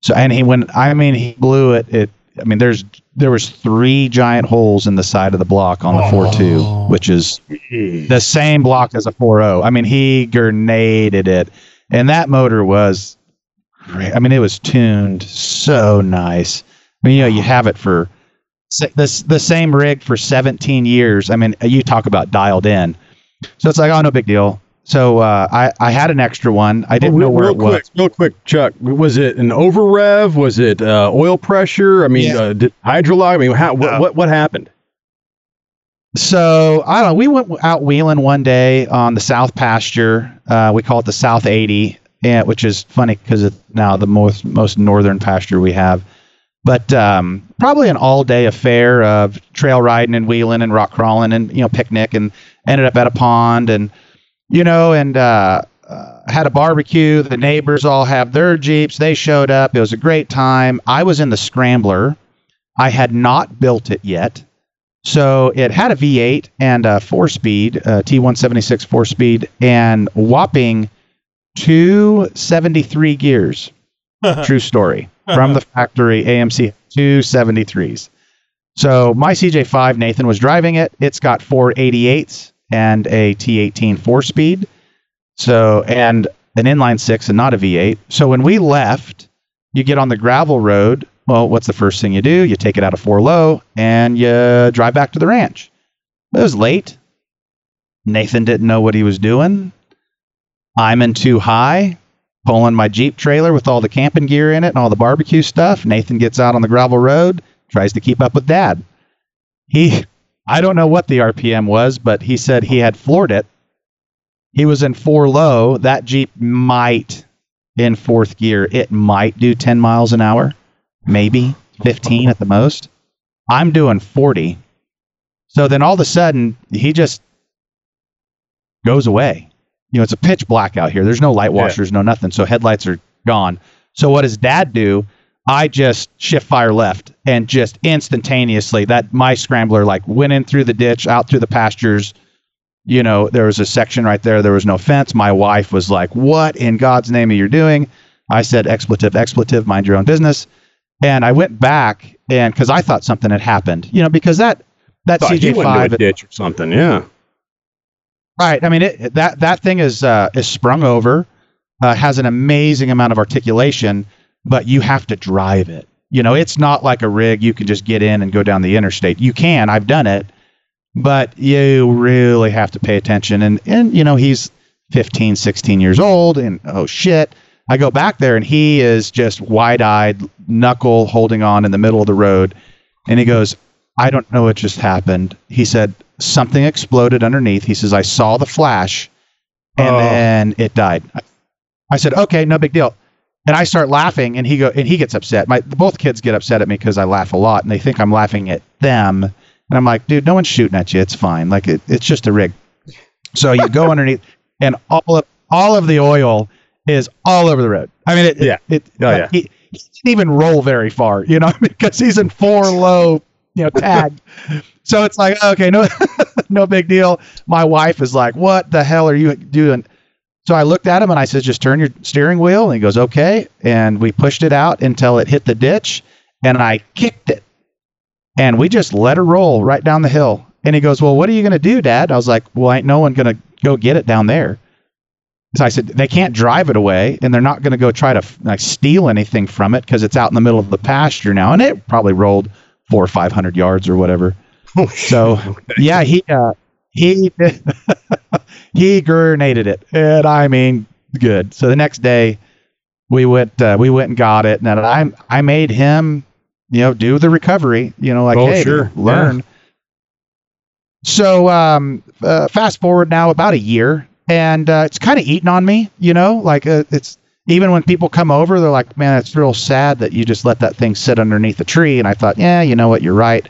So and he went. I mean, he blew it. It. I mean, there's there was three giant holes in the side of the block on the four two, which is the same block as a 4.0. I mean, he grenaded it, and that motor was great. I mean, it was tuned so nice. I mean, you know, you have it for this the same rig for 17 years. I mean, you talk about dialed in. So it's like, oh, no big deal. So uh, I I had an extra one. I didn't Oh, know where it was. quick, real quick, Chuck. Was it an over rev? Was it uh, oil pressure? I mean, Yeah. uh, did hydrolyze? I mean, how, what, what what happened? So I don't know. We went out wheeling one day on the South Pasture. Uh, we call it the South 80, yeah, which is funny because it's now the most most northern pasture we have. But um, probably an all day affair of trail riding and wheeling and rock crawling and you know picnic and ended up at a pond and you know and uh, uh, had a barbecue. The neighbors all have their jeeps. They showed up. It was a great time. I was in the Scrambler. I had not built it yet. So it had a V8 and a four speed, uh, T176 four speed, and whopping two 73 gears. [LAUGHS] True story. From the factory, AMC two 73s. So my CJ5, Nathan was driving it. It's got four 88s and a T18 four speed. So, and an inline six and not a V8. So when we left, you get on the gravel road. Well, what's the first thing you do? You take it out of four low and you drive back to the ranch. It was late. Nathan didn't know what he was doing. I'm in too high, pulling my Jeep trailer with all the camping gear in it and all the barbecue stuff. Nathan gets out on the gravel road, tries to keep up with dad. He, I don't know what the RPM was, but he said he had floored it. He was in four low. That Jeep might, in fourth gear, it might do 10 miles an hour, maybe 15 at the most. I'm doing 40. So then all of a sudden, he just goes away. You know, it's a pitch black out here. There's no light washers, yeah. no nothing. So headlights are gone. So what does dad do? I just shift fire left and just instantaneously that my scrambler like went in through the ditch, out through the pastures. You know, there was a section right there. There was no fence. My wife was like, "What in God's name are you doing?" I said, "Expletive, expletive. Mind your own business." And I went back and because I thought something had happened, you know, because that that CJ five ditch or something, yeah. Right. I mean, it, that that thing is uh, is sprung over, uh, has an amazing amount of articulation, but you have to drive it. You know, it's not like a rig you can just get in and go down the interstate. You can. I've done it, but you really have to pay attention. And and you know, he's 15, 16 years old, and oh shit. I go back there and he is just wide-eyed, knuckle holding on in the middle of the road, and he goes, "I don't know what just happened." He said, something exploded underneath. He says, I saw the flash and oh. then it died. I said, okay, no big deal. And I start laughing and he go and he gets upset. My both kids get upset at me because I laugh a lot and they think I'm laughing at them. And I'm like, dude, no one's shooting at you. It's fine. Like it, it's just a rig. So you go [LAUGHS] underneath and all of all of the oil is all over the road. I mean, it, yeah, it, oh, yeah. He, he didn't even roll very far, you know, [LAUGHS] because he's in four low, you know, tag. [LAUGHS] So it's like, okay, no, [LAUGHS] no big deal. My wife is like, what the hell are you doing? So I looked at him and I said, just turn your steering wheel. And he goes, okay. And we pushed it out until it hit the ditch and I kicked it. And we just let her roll right down the hill. And he goes, well, what are you going to do, Dad? I was like, well, ain't no one going to go get it down there. So I said, they can't drive it away and they're not going to go try to like steal anything from it because it's out in the middle of the pasture now. And it probably rolled four or 500 yards or whatever. [LAUGHS] Oh, so okay. yeah, he uh, he [LAUGHS] he grenaded it, and I mean good. So the next day we went uh, we went and got it, and I I made him you know do the recovery. You know, like oh, hey, sure. learn. Yeah. So um, uh, fast forward now about a year, and uh, it's kind of eating on me. You know, like uh, it's even when people come over, they're like, "Man, it's real sad that you just let that thing sit underneath the tree." And I thought, yeah, you know what, you're right.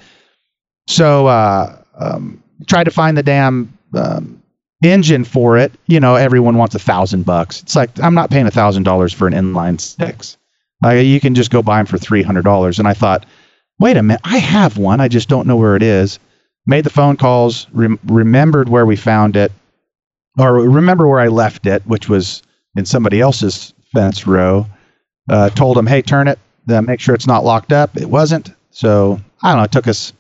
So uh, um, try to find the damn um, engine for it. You know, everyone wants a thousand bucks. It's like I'm not paying a thousand dollars for an inline six. Like you can just go buy them for three hundred dollars. And I thought, wait a minute, I have one. I just don't know where it is. Made the phone calls. Rem- remembered where we found it, or remember where I left it, which was in somebody else's fence row. Uh, told them, hey, turn it. Uh, make sure it's not locked up. It wasn't. So I don't know. It took us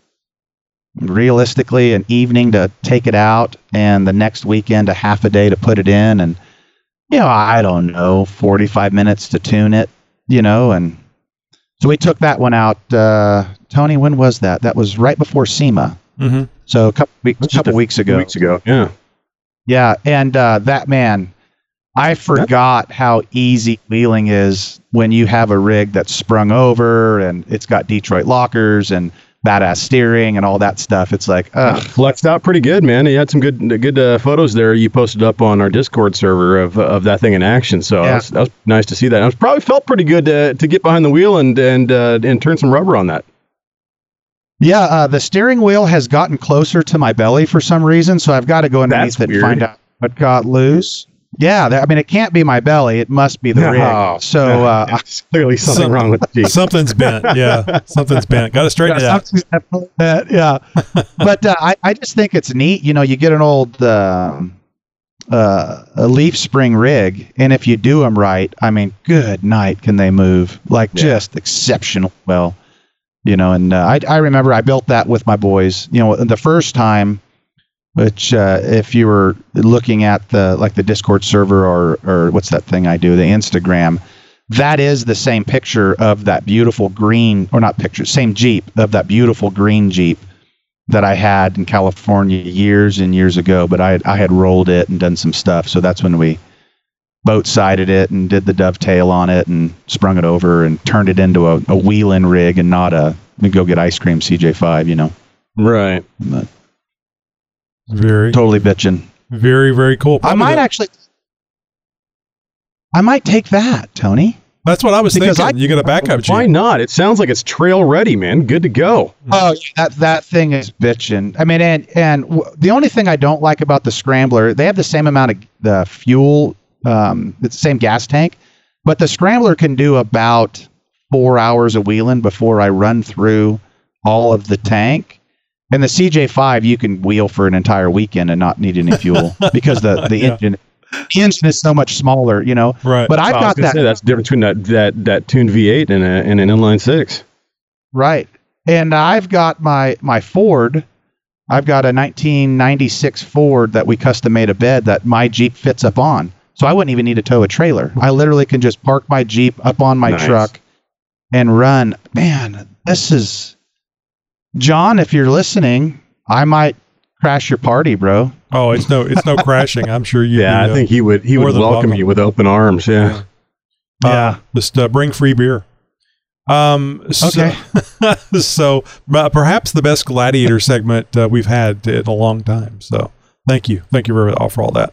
realistically an evening to take it out and the next weekend a half a day to put it in and you know i don't know 45 minutes to tune it you know and so we took that one out uh, tony when was that that was right before sema mm-hmm. so a couple, weeks, couple weeks ago weeks ago yeah yeah and uh, that man i forgot how easy wheeling is when you have a rig that's sprung over and it's got detroit lockers and badass steering and all that stuff. It's like, uh, flexed out pretty good, man. You had some good good uh, photos there. You posted up on our Discord server of, of that thing in action. So yeah. that, was, that, was, nice to see that. It probably felt pretty good to, to get behind the wheel and and uh, and turn some rubber on that. Yeah, uh, the steering wheel has gotten closer to my belly for some reason, so I've got to go underneath That's it weird. and find out what got loose. Yeah, I mean, it can't be my belly. It must be the rig. So uh, [LAUGHS] clearly something Some, wrong with the Jeep. Something's bent. Yeah, something's bent. Got to [LAUGHS] straighten yeah, it out. Bent, yeah, [LAUGHS] but uh, I, I just think it's neat. You know, you get an old uh, uh, a leaf spring rig, and if you do them right, I mean, good night, can they move like Yeah. just exceptional well, you know. And uh, I I remember I built that with my boys. You know, the first time, which uh, if you were looking at the like the Discord server or or what's that thing I do, the Instagram. That is the same picture of that beautiful green, or not picture, same Jeep of that beautiful green Jeep that I had in California years and years ago, but I I had rolled it and done some stuff. So that's when we boat sided it and did the dovetail on it and sprung it over and turned it into a, a wheel-in rig and not a go get ice cream CJ5, you know. Right. But Very, totally bitching. very, very cool. I might the- actually I might take that, Tony. That's what I was because thinking. I- you got a backup Jeep. Why not? It sounds like it's trail ready, man. Good to go. Oh, that that thing is bitching. I mean, and and w- the only thing I don't like about the Scrambler, they have the same amount of the fuel, um, it's the same gas tank, but the Scrambler can do about four hours of wheeling before I run through all of the tank. And the CJ5, you can wheel for an entire weekend and not need any fuel [LAUGHS] because the the Yeah. engine the engine is so much smaller, you know. Right. But I've Oh, got gonna that say, that's the difference between that that that tuned V8 and, a, and an inline six. Right. And I've got my my Ford. I've got a 1996 Ford that we custom made a bed that my Jeep fits up on. So I wouldn't even need to tow a trailer. I literally can just park my Jeep up on my Nice. truck and run. Man, this is John, if you're listening, I might crash your party, bro. Oh, it's no, it's no crashing. I'm sure you. [LAUGHS] Yeah, I think he would he would welcome welcome. you with open arms. Yeah. Yeah. just uh, bring free beer. Um. So, Okay. [LAUGHS] so uh, perhaps the best gladiator segment uh, we've had in a long time. So thank you, thank you very much for all that.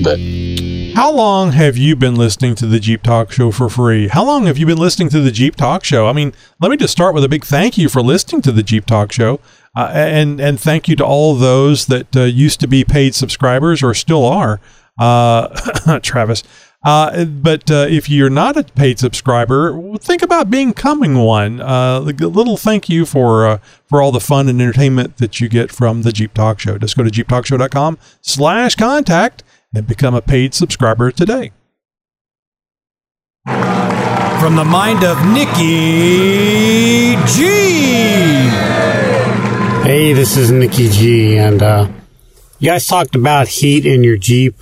bit? How long have you been listening to the Jeep Talk Show for free? How long have you been listening to the Jeep Talk Show? I mean, let me just start with a big thank you for listening to the Jeep Talk Show, uh, and and thank you to all those that uh, used to be paid subscribers or still are, uh, [COUGHS] Travis. Uh, but uh, if you're not a paid subscriber, think about becoming one. Uh, a little thank you for uh, for all the fun and entertainment that you get from the Jeep Talk Show. Just go to jeeptalkshow.com slash contact and become a paid subscriber today. From the mind of Nikki G. Hey, this is Nikki G, and uh, you guys talked about heat in your Jeep,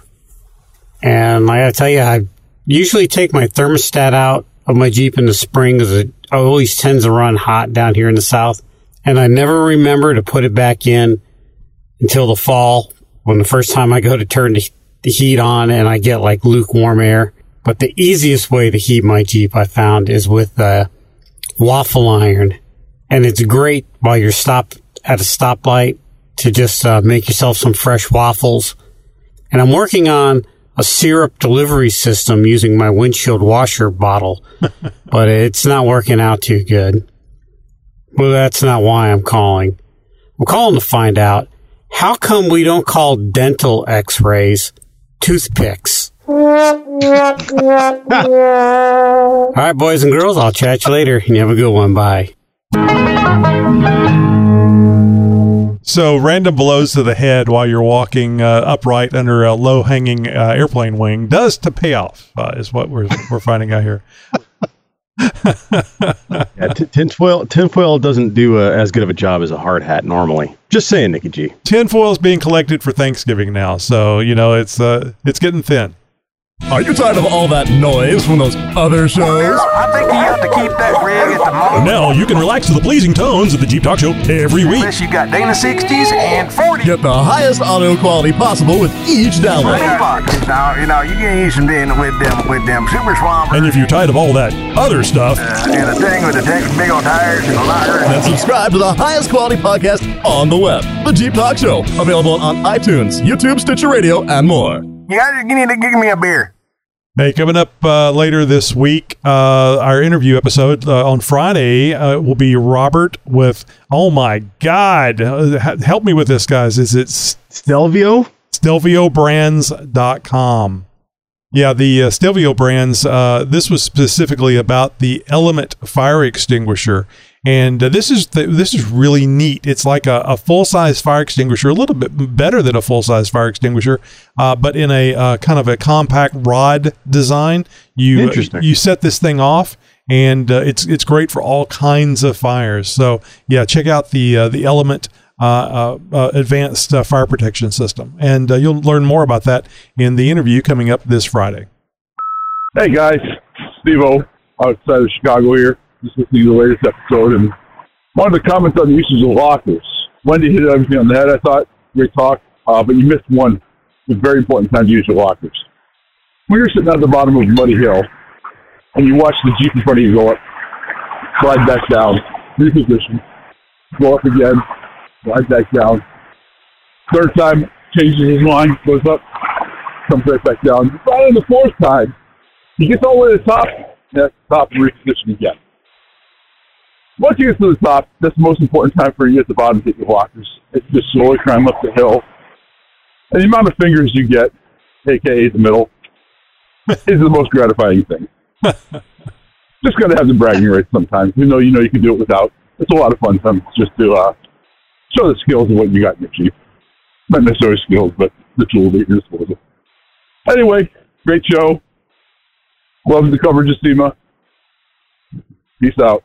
and I gotta tell you, I usually take my thermostat out of my Jeep in the spring because it always tends to run hot down here in the south, and I never remember to put it back in until the fall when the first time I go to turn the, the heat on and I get like lukewarm air. But the easiest way to heat my Jeep I found is with a waffle iron and it's great while you're stopped at a stoplight to just uh, make yourself some fresh waffles. And I'm working on a syrup delivery system using my windshield washer bottle, [LAUGHS] but it's not working out too good. Well, that's not why I'm calling. I'm calling to find out how come we don't call dental x-rays toothpicks? [LAUGHS] All right, boys and girls, I'll chat you later. You have a good one. Bye. So, random blows to the head while you're walking uh, upright under a low hanging uh, airplane wing does to pay off, uh, is what we're, we're finding out here. [LAUGHS] yeah, t- tinfoil tinfoil doesn't do a, as good of a job as a hard hat normally. Just saying, Nikki G. Tinfoil's being collected for Thanksgiving now, so you know it's uh, it's getting thin. Are you tired of all that noise from those other shows? I think you have to keep that rig at the moment. Now you can relax to the pleasing tones of the Jeep Talk Show every week. Unless you got Dana 60s and 40s. Get the highest audio quality possible with each download. Now, you know, you can use Dana with them, with them Super Swamp And if you're tired of all that other stuff, uh, and a thing with the Texas big old tires and a locker. Then subscribe to the highest quality podcast on the web, The Jeep Talk Show. Available on iTunes, YouTube, Stitcher Radio, and more. You guys need to give me a beer. Hey, coming up uh, later this week, uh, our interview episode uh, on Friday uh, will be Robert with, oh my God, uh, h- help me with this, guys. Is it Stelvio? StelvioBrands.com. Yeah, the uh, Stelvio brands, uh, this was specifically about the Element fire extinguisher. And uh, this is th- this is really neat. It's like a, a full size fire extinguisher, a little bit better than a full size fire extinguisher, uh, but in a uh, kind of a compact rod design. You Interesting. you set this thing off, and uh, it's it's great for all kinds of fires. So yeah, check out the uh, the Element uh, uh, uh, advanced uh, fire protection system, and uh, you'll learn more about that in the interview coming up this Friday. Hey guys, Steve O outside of Chicago here. Just listening to the latest episode and one of the comments on the usage of lockers. Wendy hit everything on the head, I thought. Great talk. Uh, but you missed one. It's a very important time to use your lockers. When you're sitting at the bottom of muddy hill and you watch the Jeep in front of you go up, slide back down, reposition, go up again, slide back down. Third time, changes his line, goes up, comes right back down. Finally, the fourth time, he gets all the way to the top, and the top, and reposition again. Once you get to the top, that's the most important time for you at the bottom to hit your lockers. It's just slowly climb up the hill. And the amount of fingers you get, aka the middle, is the most gratifying thing. [LAUGHS] just got to have the bragging rights sometimes, You know, you know you can do it without. It's a lot of fun sometimes just to uh, show the skills of what you got in your Jeep. Not necessarily skills, but the tools at your disposal. Anyway, great show. Love the coverage of SEMA. Peace out.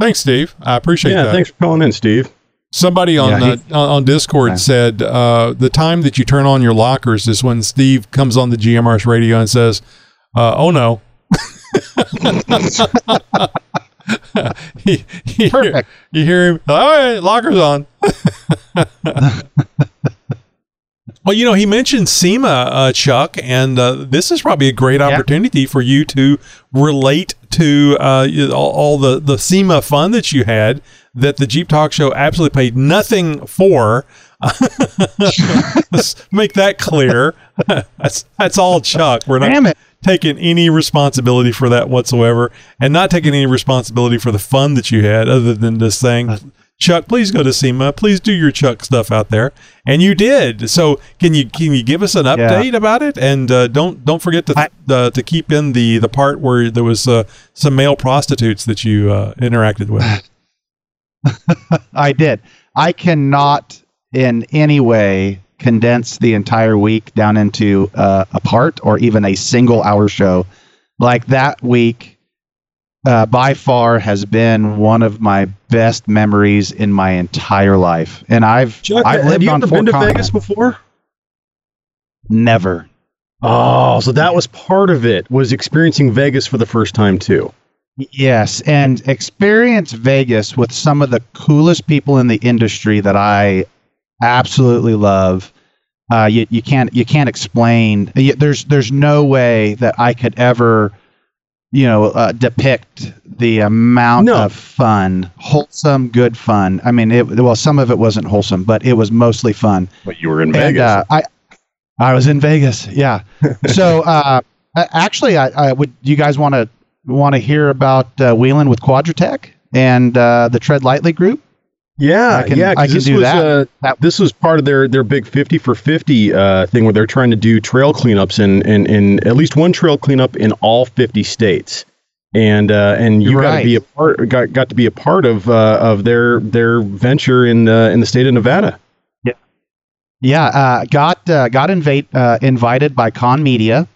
Thanks, Steve. I appreciate that. Yeah, that. thanks for calling in, Steve. Somebody on Yeah, he- uh, on on Discord said uh, the time that you turn on your lockers is when Steve comes on the GMRS radio and says, uh, "Oh no." [LAUGHS] He- you, hear, you hear him. All right, lockers on. [LAUGHS] [LAUGHS] well, you know, he mentioned SEMA, uh, Chuck, and uh, this is probably a great opportunity for you to relate to uh, all, all the the SEMA fun that you had that the Jeep Talk Show absolutely paid nothing for. [LAUGHS] Let's make that clear. [LAUGHS] that's that's all Chuck. We're not Damn it. taking any responsibility for that whatsoever, and not taking any responsibility for the fun that you had, other than just saying, "Chuck, please go to SEMA. Please do your Chuck stuff out there," and you did. So, can you can you give us an update about it? And uh, don't don't forget to uh, to keep in the the part where there was uh, some male prostitutes that you uh, interacted with. [LAUGHS] I did. I cannot in any way condense the entire week down into uh, a part or even a single hour show. Like that week, uh, by far has been one of my best memories in my entire life. And I've Chuck, I've have lived you on ever four been to. Vegas before? Never. Oh, so that was part of it. Was experiencing Vegas for the first time too. Yes, and experience Vegas with some of the coolest people in the industry that I absolutely love. Uh, you, you can't you can't explain. There's there's no way that I could ever, you know, uh, depict the amount of fun, wholesome, good fun. I mean, it well, some of it wasn't wholesome, but it was mostly fun. But you were in And, Vegas. uh, I I was in Vegas. Yeah. [LAUGHS] so uh, actually, I, I would. You guys want to want to hear about uh, wheeling with Quadratec and uh, the Tread Lightly group? Yeah, I can, yeah. I can this do was, that. Uh, this was part of their their big fifty for fifty uh, thing, where they're trying to do trail cleanups in, in in at least one trail cleanup in all fifty states. And uh, and you got to be a part got, got to be a part of uh, of their their venture in uh, in the state of Nevada. Yeah, uh, got uh, got invite, uh, invited by Kahn Media,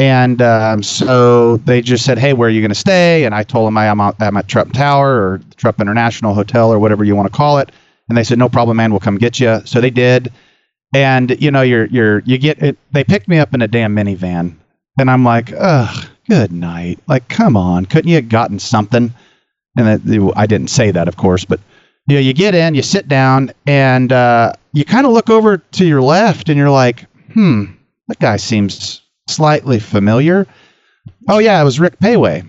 and um, so they just said, "Hey, where are you going to stay?" And I told them I am out, I'm at Trump Tower or Trump International Hotel or whatever you want to call it. And they said, "No problem, man. We'll come get you." So they did, and you know you're you're you get it. They picked me up in a damn minivan, and I'm like, ugh, good night. Like, come on, couldn't you have gotten something? And I didn't say that, of course, but you know, you get in, you sit down, and uh, you kind of look over to your left, and you're like, hmm, that guy seems slightly familiar. Oh yeah, it was Rick Péwé.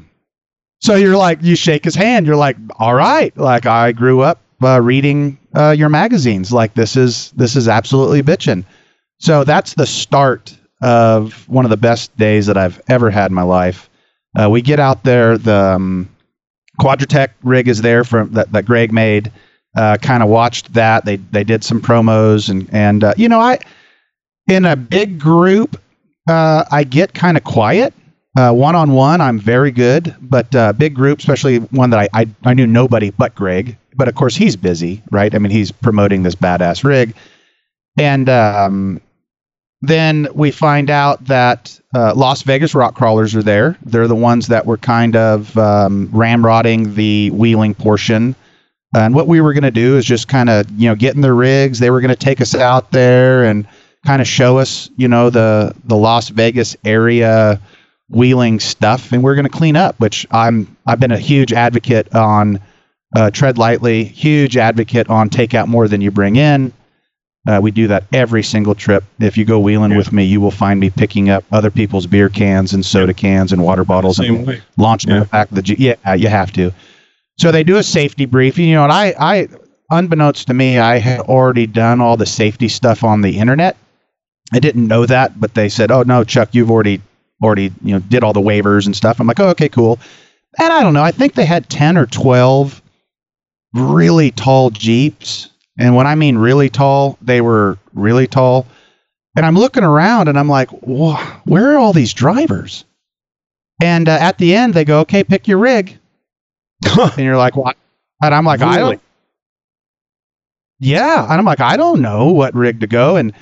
So you're like, you shake his hand. You're like, all right, like I grew up uh, reading uh, your magazines. Like this is this is absolutely bitching. So that's the start of one of the best days that I've ever had in my life. Uh, we get out there. The um, Quadratec rig is there from that, that Greg made. Uh, kind of watched that. They they did some promos and and uh, you know I in a big group uh, I get kind of quiet. One on one, I'm very good, but uh, big group, especially one that I, I I knew nobody but Greg. But of course he's busy, right? I mean he's promoting this badass rig, and um, then we find out that uh, Las Vegas rock crawlers are there. They're the ones that were kind of um, ramrodding the wheeling portion. And what we were going to do is just kind of, you know, get in the rigs. They were going to take us out there and kind of show us, you know, the the Las Vegas area wheeling stuff, and we're going to clean up. Which I'm I've been a huge advocate on uh, tread lightly, huge advocate on take out more than you bring in. Uh, we do that every single trip. If you go wheeling yeah. with me, you will find me picking up other people's beer cans and soda cans and water bottles and way. launching Yeah. them back the G- yeah, you have to. So they do a safety briefing, you know, and I, I, unbeknownst to me, I had already done all the safety stuff on the internet. I didn't know that, but they said, "Oh no, Chuck, you've already, already, you know, did all the waivers and stuff." I'm like, "Oh, okay, cool." And I don't know. I think they had ten or twelve really tall Jeeps. And when I mean really tall, they were really tall. And I'm looking around and I'm like, "Wha- where are all these drivers? And uh, at the end, they go, okay, pick your rig. [LAUGHS] and you're like, what? And I'm like, I don't. Yeah. And I'm like, I don't know what rig to go. And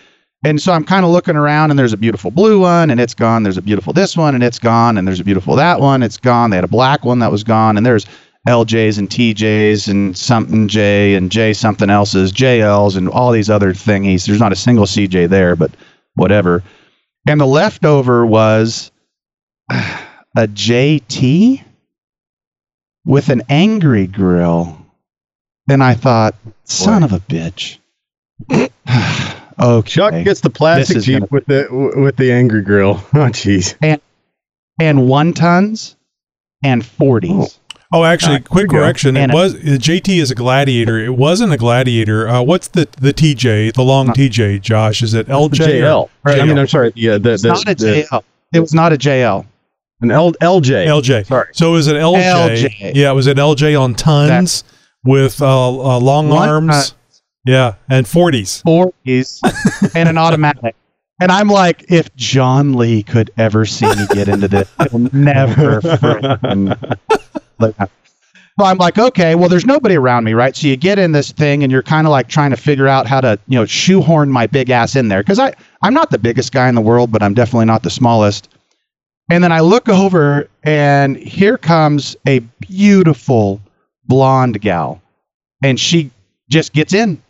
and so I'm kind of looking around, and there's a beautiful blue one, and it's gone. There's a beautiful this one, and it's gone. And there's a beautiful that one, it's gone. They had a black one that was gone, and there's LJs and TJs and something J and J something else's, JLs and all these other thingies. There's not a single CJ there, but whatever. And the leftover was a JT with an angry grill. And I thought, son of a bitch. [SIGHS] [LAUGHS] okay. Chuck gets the plastic Jeep gonna- with the with the angry grill. [LAUGHS] Oh, jeez. and and one tons and forties. Oh, actually, Uh, quick here you go. correction. It And a- was the JT is a gladiator. It wasn't a gladiator. Uh, what's the the TJ? The long TJ, Josh? Is it LJ? JL. or- Or, I mean, I'm sorry. The, uh, the, It's the, not a the- JL. It was not a JL. An L, LJ. LJ. Sorry. So it was an LJ. LJ. Yeah, it was an LJ on tons with uh, uh, long One arms. Yeah, and forties. Forties and an automatic. And I'm like, if John Lee could ever see me get into this, he'll never. So I'm like, okay, well, there's nobody around me, right? So you get in this thing and you're kind of like trying to figure out how to, you know, shoehorn my big ass in there. Cause I, I'm not the biggest guy in the world, but I'm definitely not the smallest. And then I look over and here comes a beautiful blonde gal. And she just gets in.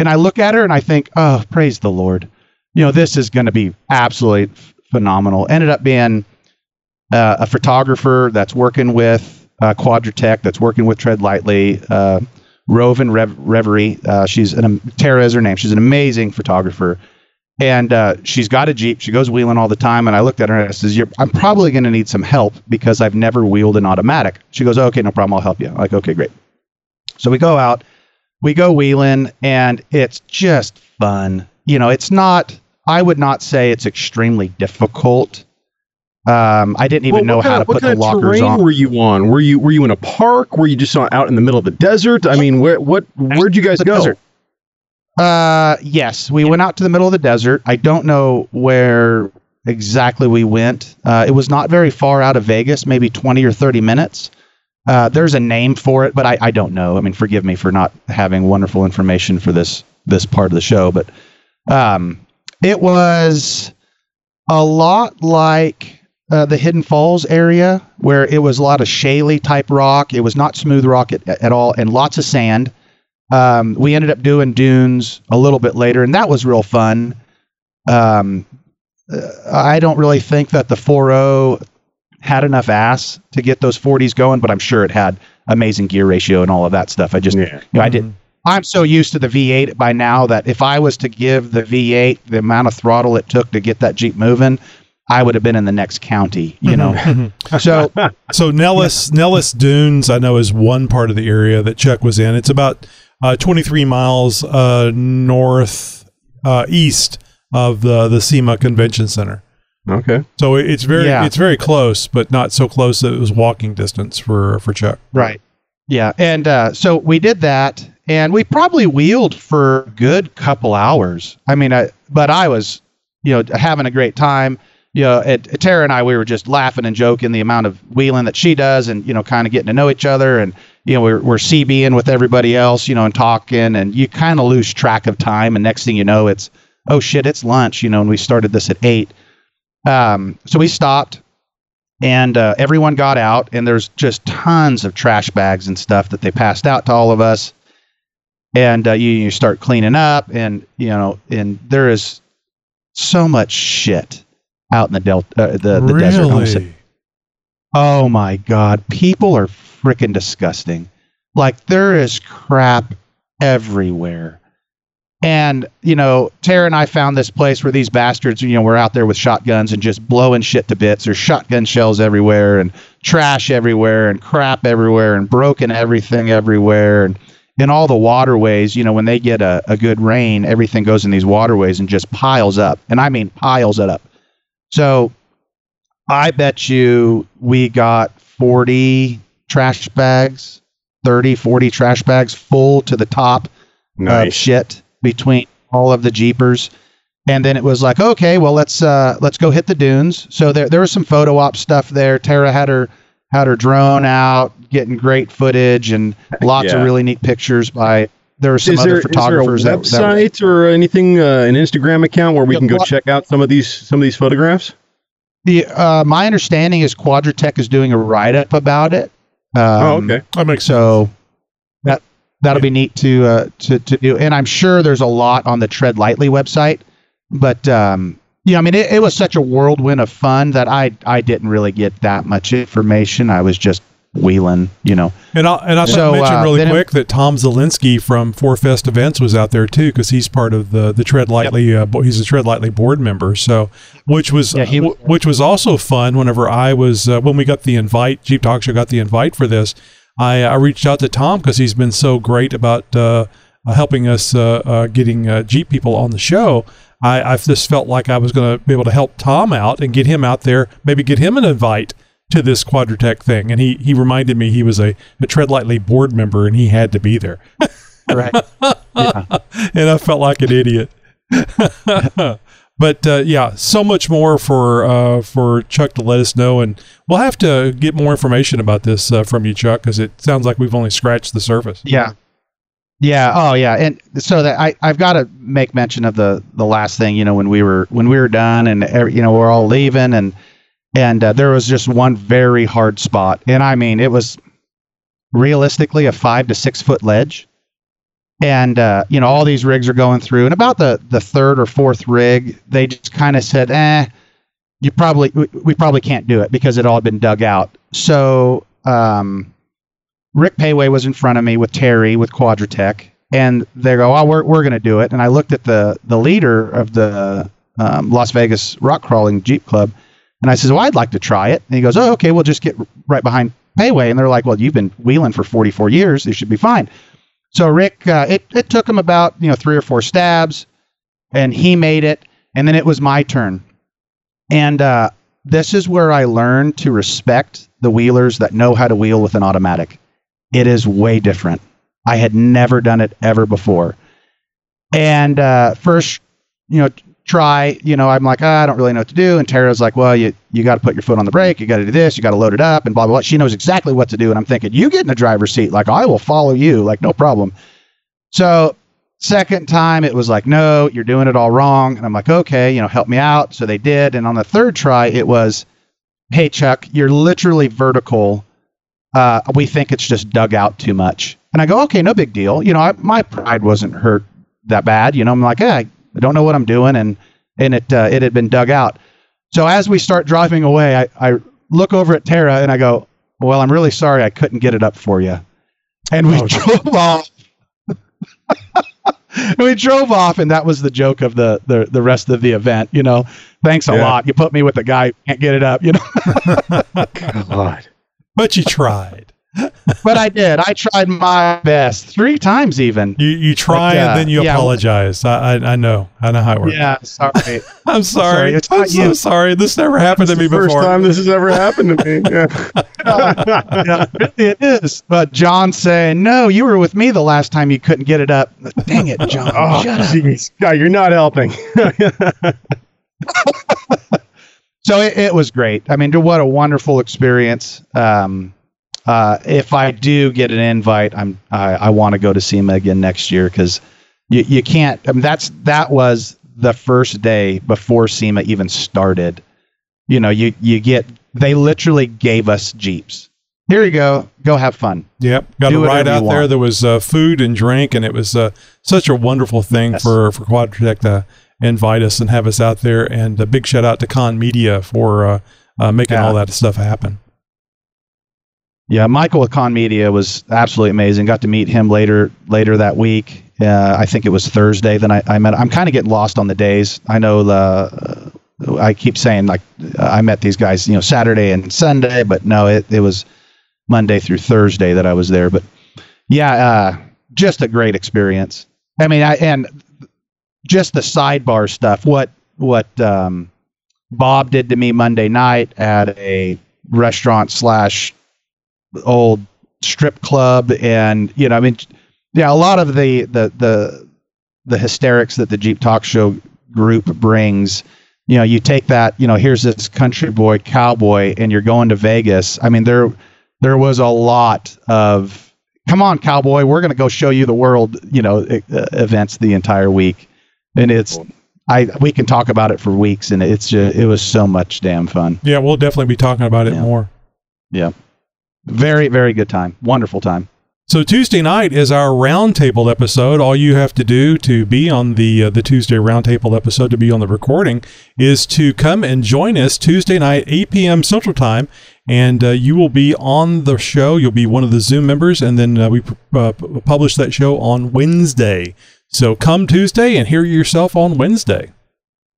And I look at her and I think, oh, praise the Lord. You know, this is going to be absolutely f- phenomenal. Ended up being uh, a photographer that's working with uh, Quadratec, that's working with Tread Lightly, uh, Roven Rev- Reverie. Uh, she's an am- Tara is her name. She's an amazing photographer, and uh, she's got a Jeep. She goes wheeling all the time. And I looked at her and I says, "I'm probably going to need some help because I've never wheeled an automatic." She goes, "Okay, no problem. I'll help you." I'm like, "Okay, great." So we go out, we go wheeling, and it's just fun. You know, it's not. I would not say it's extremely difficult. Um, I didn't even Well, know how to of- what put the lockers on. were you on? Were you were you in a park? Were you just out in the middle of the desert? I mean, where what where'd you guys The go? desert. Uh, yes, we went out to the middle of the desert. I don't know where exactly we went. Uh, it was not very far out of Vegas, maybe 20 or 30 minutes. Uh, there's a name for it, but I, I don't know. I mean, forgive me for not having wonderful information for this this part of the show, but um, it was a lot like uh, the Hidden Falls area, where it was a lot of shaly type rock. It was not smooth rock at, at all, and lots of sand. Um, we ended up doing dunes a little bit later, and that was real fun. Um, uh, I don't really think that the 4.0 had enough ass to get those 40s going, but I'm sure it had amazing gear ratio and all of that stuff. I just, Yeah. you know, I did. I'm so used to the V8 by now that if I was to give the V8 the amount of throttle it took to get that Jeep moving, I would have been in the next county, you know. [LAUGHS] so [LAUGHS] so Nellis Nellis Dunes, I know, is one part of the area that Chuck was in. It's about uh, 23 miles uh, north uh, east of the the SEMA Convention Center. Okay. So it's very Yeah. it's very close, but not so close that it was walking distance for for Chuck. Right. Yeah. And uh, so we did that, and we probably wheeled for a good couple hours. I mean, I, but I was, you know, having a great time. You know, at, at Tara and I, we were just laughing and joking the amount of wheeling that she does, and you know, kind of getting to know each other, and you know, we're we're CBing with everybody else, you know, and talking, and you kind of lose track of time, and next thing you know, it's oh shit, it's lunch, you know, and we started this at eight. Um, so we stopped and uh, everyone got out and there's just tons of trash bags and stuff that they passed out to all of us. And uh, you, you start cleaning up and you know and there is so much shit out in the delta uh, the, the desert. Really? oh my god. People are freaking disgusting. Like there is crap everywhere and you know, Tara and I found this place where these bastards, you know, were out there with shotguns and just blowing shit to bits. There's shotgun shells everywhere and trash everywhere and crap everywhere and broken everything everywhere and in all the waterways, you know, when they get a, a good rain, everything goes in these waterways and just piles up. And I mean piles it up. So I bet you we got 40 trash bags, 30, 40 trash bags full to the top of shit between all of the jeepers and then it was like okay well let's uh let's go hit the dunes so there there was some photo op stuff there tara had her had her drone out getting great footage and lots yeah. of really neat pictures by there are some is other there, is there a photographers that, that were- or anything, uh, an Instagram account where we can go well- check out some of these some of these photographs? the uh my understanding is quadratec is doing a write-up about it um, oh, okay. That makes so that that'll be neat to uh, to to do, and I'm sure there's a lot on the Tread Lightly website. But um, yeah, I mean, it, it was such a whirlwind of fun that I I didn't really get that much information. I was just wheeling, you know. And I and I So, mention uh, really then it- quick that Tom Zelinsky from Four Fest Events was out there too because he's part of the the Tread Lightly. Uh, he's a Tread Lightly board member. So, which was, Yeah, he w- which was also fun. Whenever I was uh, when we got the invite, Jeep Talk Show got the invite for this. I, I reached out to Tom because he's been so great about uh, uh, helping us uh, uh, getting uh, Jeep people on the show. I, I just felt like I was going to be able to help Tom out and get him out there, maybe get him an invite to this Quadratec thing. And he, he reminded me he was a, a Tread Lightly board member and he had to be there. Right. [LAUGHS] Yeah. and I felt like an idiot. [LAUGHS] but uh, yeah, so much more for uh, for Chuck to let us know, and we'll have to get more information about this uh, from you, Chuck, because it sounds like we've only scratched the surface. Yeah. Yeah. Oh, yeah. And so that I I've got to make mention of the the last thing. You know, when we were when we were done, and every, you know we're all leaving, and and uh, there was just one very hard spot, and I mean it was realistically a five to six foot ledge, and uh, you know all these rigs are going through, and about the the third or fourth rig, they just kind of said, eh, you probably we, we probably can't do it because it all had been dug out. So um, Rick Péwé was in front of me with Terry with Quadratec, and they go, "Oh, we're we're going to do it." And I looked at the the leader of the um, Las Vegas Rock Crawling Jeep Club, and I says, "Well, I'd like to try it." And he goes, "Oh, okay, we'll just get right behind Péwé." And they're like, "Well, you've been wheeling for 44 years; you should be fine." So Rick, uh, it it took him about you know three or four stabs, and he made it, and then it was my turn, and uh, this is where I learned to respect the wheelers that know how to wheel with an automatic. It is way different. I had never done it ever before. And uh, first, you know, try, you know, I'm like, ah, I don't really know what to do. And Tara's like, well, you, you got to put your foot on the brake. You got to do this. You got to load it up and blah, blah, blah. She knows exactly what to do. And I'm thinking, you get in the driver's seat. Like, I will follow you. Like, no problem. So, second time, it was like, no, you're doing it all wrong. And I'm like, okay, you know, help me out. So they did. And on the third try, it was, hey, Chuck, you're literally vertical uh, we think it's just dug out too much. And I go, okay, no big deal. You know, I, my pride wasn't hurt that bad. You know, I'm like, hey, I don't know what I'm doing, and and it uh, it had been dug out. So as we start driving away, I, I look over at Tara and I go, well, I'm really sorry I couldn't get it up for you. And we [LAUGHS] drove off. and [LAUGHS] we drove off, and that was the joke of the the, the rest of the event. You know, thanks a Yeah. lot. You put me with a guy who can't get it up. You know. [LAUGHS] God. But you tried. But I did. I tried my best three times, even. You you try But, uh, and then you yeah, apologize. I, I I know. I know how it works. Yeah, sorry. [LAUGHS] I'm sorry. Sorry, it's I'm so you. sorry. This never happened to me First before. time this has ever [LAUGHS] happened to me. Yeah. [LAUGHS] yeah, really it is. But John saying, "No, you were with me the last time you couldn't get it up." Dang it, John! Oh, shut up. jeez. God, you're not helping. So it, it was great. I mean, what a wonderful experience. Um, uh, if I do get an invite, I'm I, I want to go to SEMA again next year because you, you can't. I mean, that's that was the first day before SEMA even started. You know, you you get they literally gave us jeeps. Here you go. Go have fun. Yep, got Do a ride out there. There was uh, food and drink, and it was uh, such a wonderful thing for for Quadratec to invite us and have us out there. And a big shout out to Kahn Media for uh, uh, making Yeah. all that stuff happen. Yeah, Michael with Kahn Media was absolutely amazing. Got to meet him later later that week. Uh, I think it was Thursday. Then I, I met. I'm kind of getting lost on the days. I know the. Uh, I keep saying like I met these guys, you know, Saturday and Sunday, but no, it, it was Monday through Thursday that I was there. But yeah, uh, just a great experience. I mean, I and just the sidebar stuff. What what um, Bob did to me Monday night at a restaurant slash old strip club and you know i mean yeah a lot of the the the the hysterics that the jeep talk show group brings you know you take that you know here's this country boy cowboy and you're going to vegas. I mean there there was a lot of come on cowboy we're going to go show you the world you know uh, events the entire week. And it's i we can talk about it for weeks and it's just it was so much damn fun. Yeah, we'll definitely be talking about it more. yeah very very good time wonderful time So Tuesday night is our roundtable episode. All you have to do to be on the uh, the Tuesday roundtable episode to be on the recording is to come and join us Tuesday night, 8 p.m. Central Time, and uh, you will be on the show. You'll be one of the Zoom members, and then uh, we uh, publish that show on Wednesday. So come Tuesday and hear yourself on Wednesday.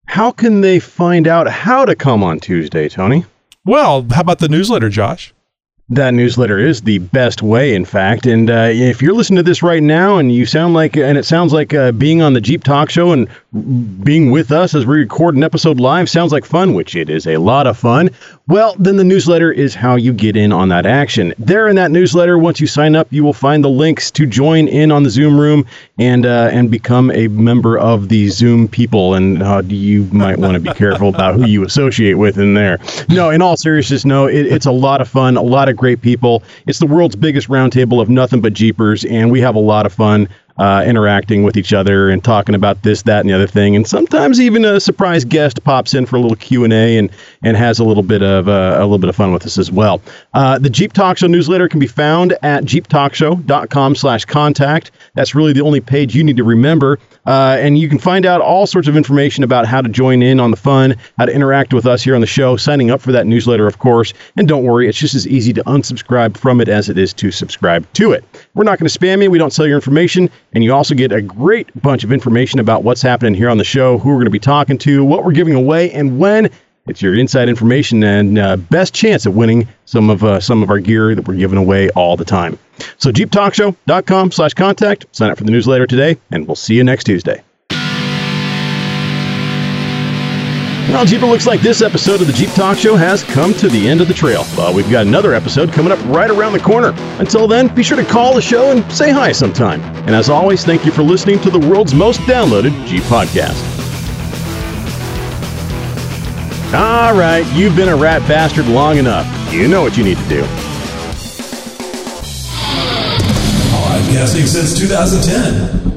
How can they find out how to come on Tuesday, Tony? Well, how about the newsletter, Josh? That newsletter is the best way, in fact. And uh, if you're listening to this right now, and you sound like, and it sounds like uh, being on the Jeep Talk Show and being with us as we record an episode live sounds like fun, which it is a lot of fun. Well, then the newsletter is how you get in on that action. There in that newsletter, once you sign up, you will find the links to join in on the Zoom room and uh, and become a member of the Zoom people. And uh, you might want to be careful about who you associate with in there. No, in all seriousness, no, it, it's a lot of fun, a lot of great people. It's the world's biggest roundtable of nothing but Jeepers, and we have a lot of fun uh, interacting with each other and talking about this, that, and the other thing. And sometimes even a surprise guest pops in for a little Q and A and and has a little bit of uh, a little bit of fun with us as well. Uh, the Jeep Talk Show newsletter can be found at jeeptalkshow.com/contact. That's really the only page you need to remember. Uh, and you can find out all sorts of information about how to join in on the fun, how to interact with us here on the show, signing up for that newsletter, of course. And don't worry, it's just as easy to unsubscribe from it as it is to subscribe to it. We're not going to spam you, we don't sell your information, and you also get a great bunch of information about what's happening here on the show, who we're going to be talking to, what we're giving away, and when. It's your inside information and uh, best chance at winning some of uh, some of our gear that we're giving away all the time. So jeeptalkshow.com slash contact. Sign up for the newsletter today, and we'll see you next Tuesday. Well, Jeep, it looks like this episode of the Jeep Talk Show has come to the end of the trail. Well, we've got another episode coming up right around the corner. Until then, be sure to call the show and say hi sometime. And as always, thank you for listening to the world's most downloaded Jeep podcast. All right, you've been a rat bastard long enough. You know what you need to do. Oh, Podcasting since 2010.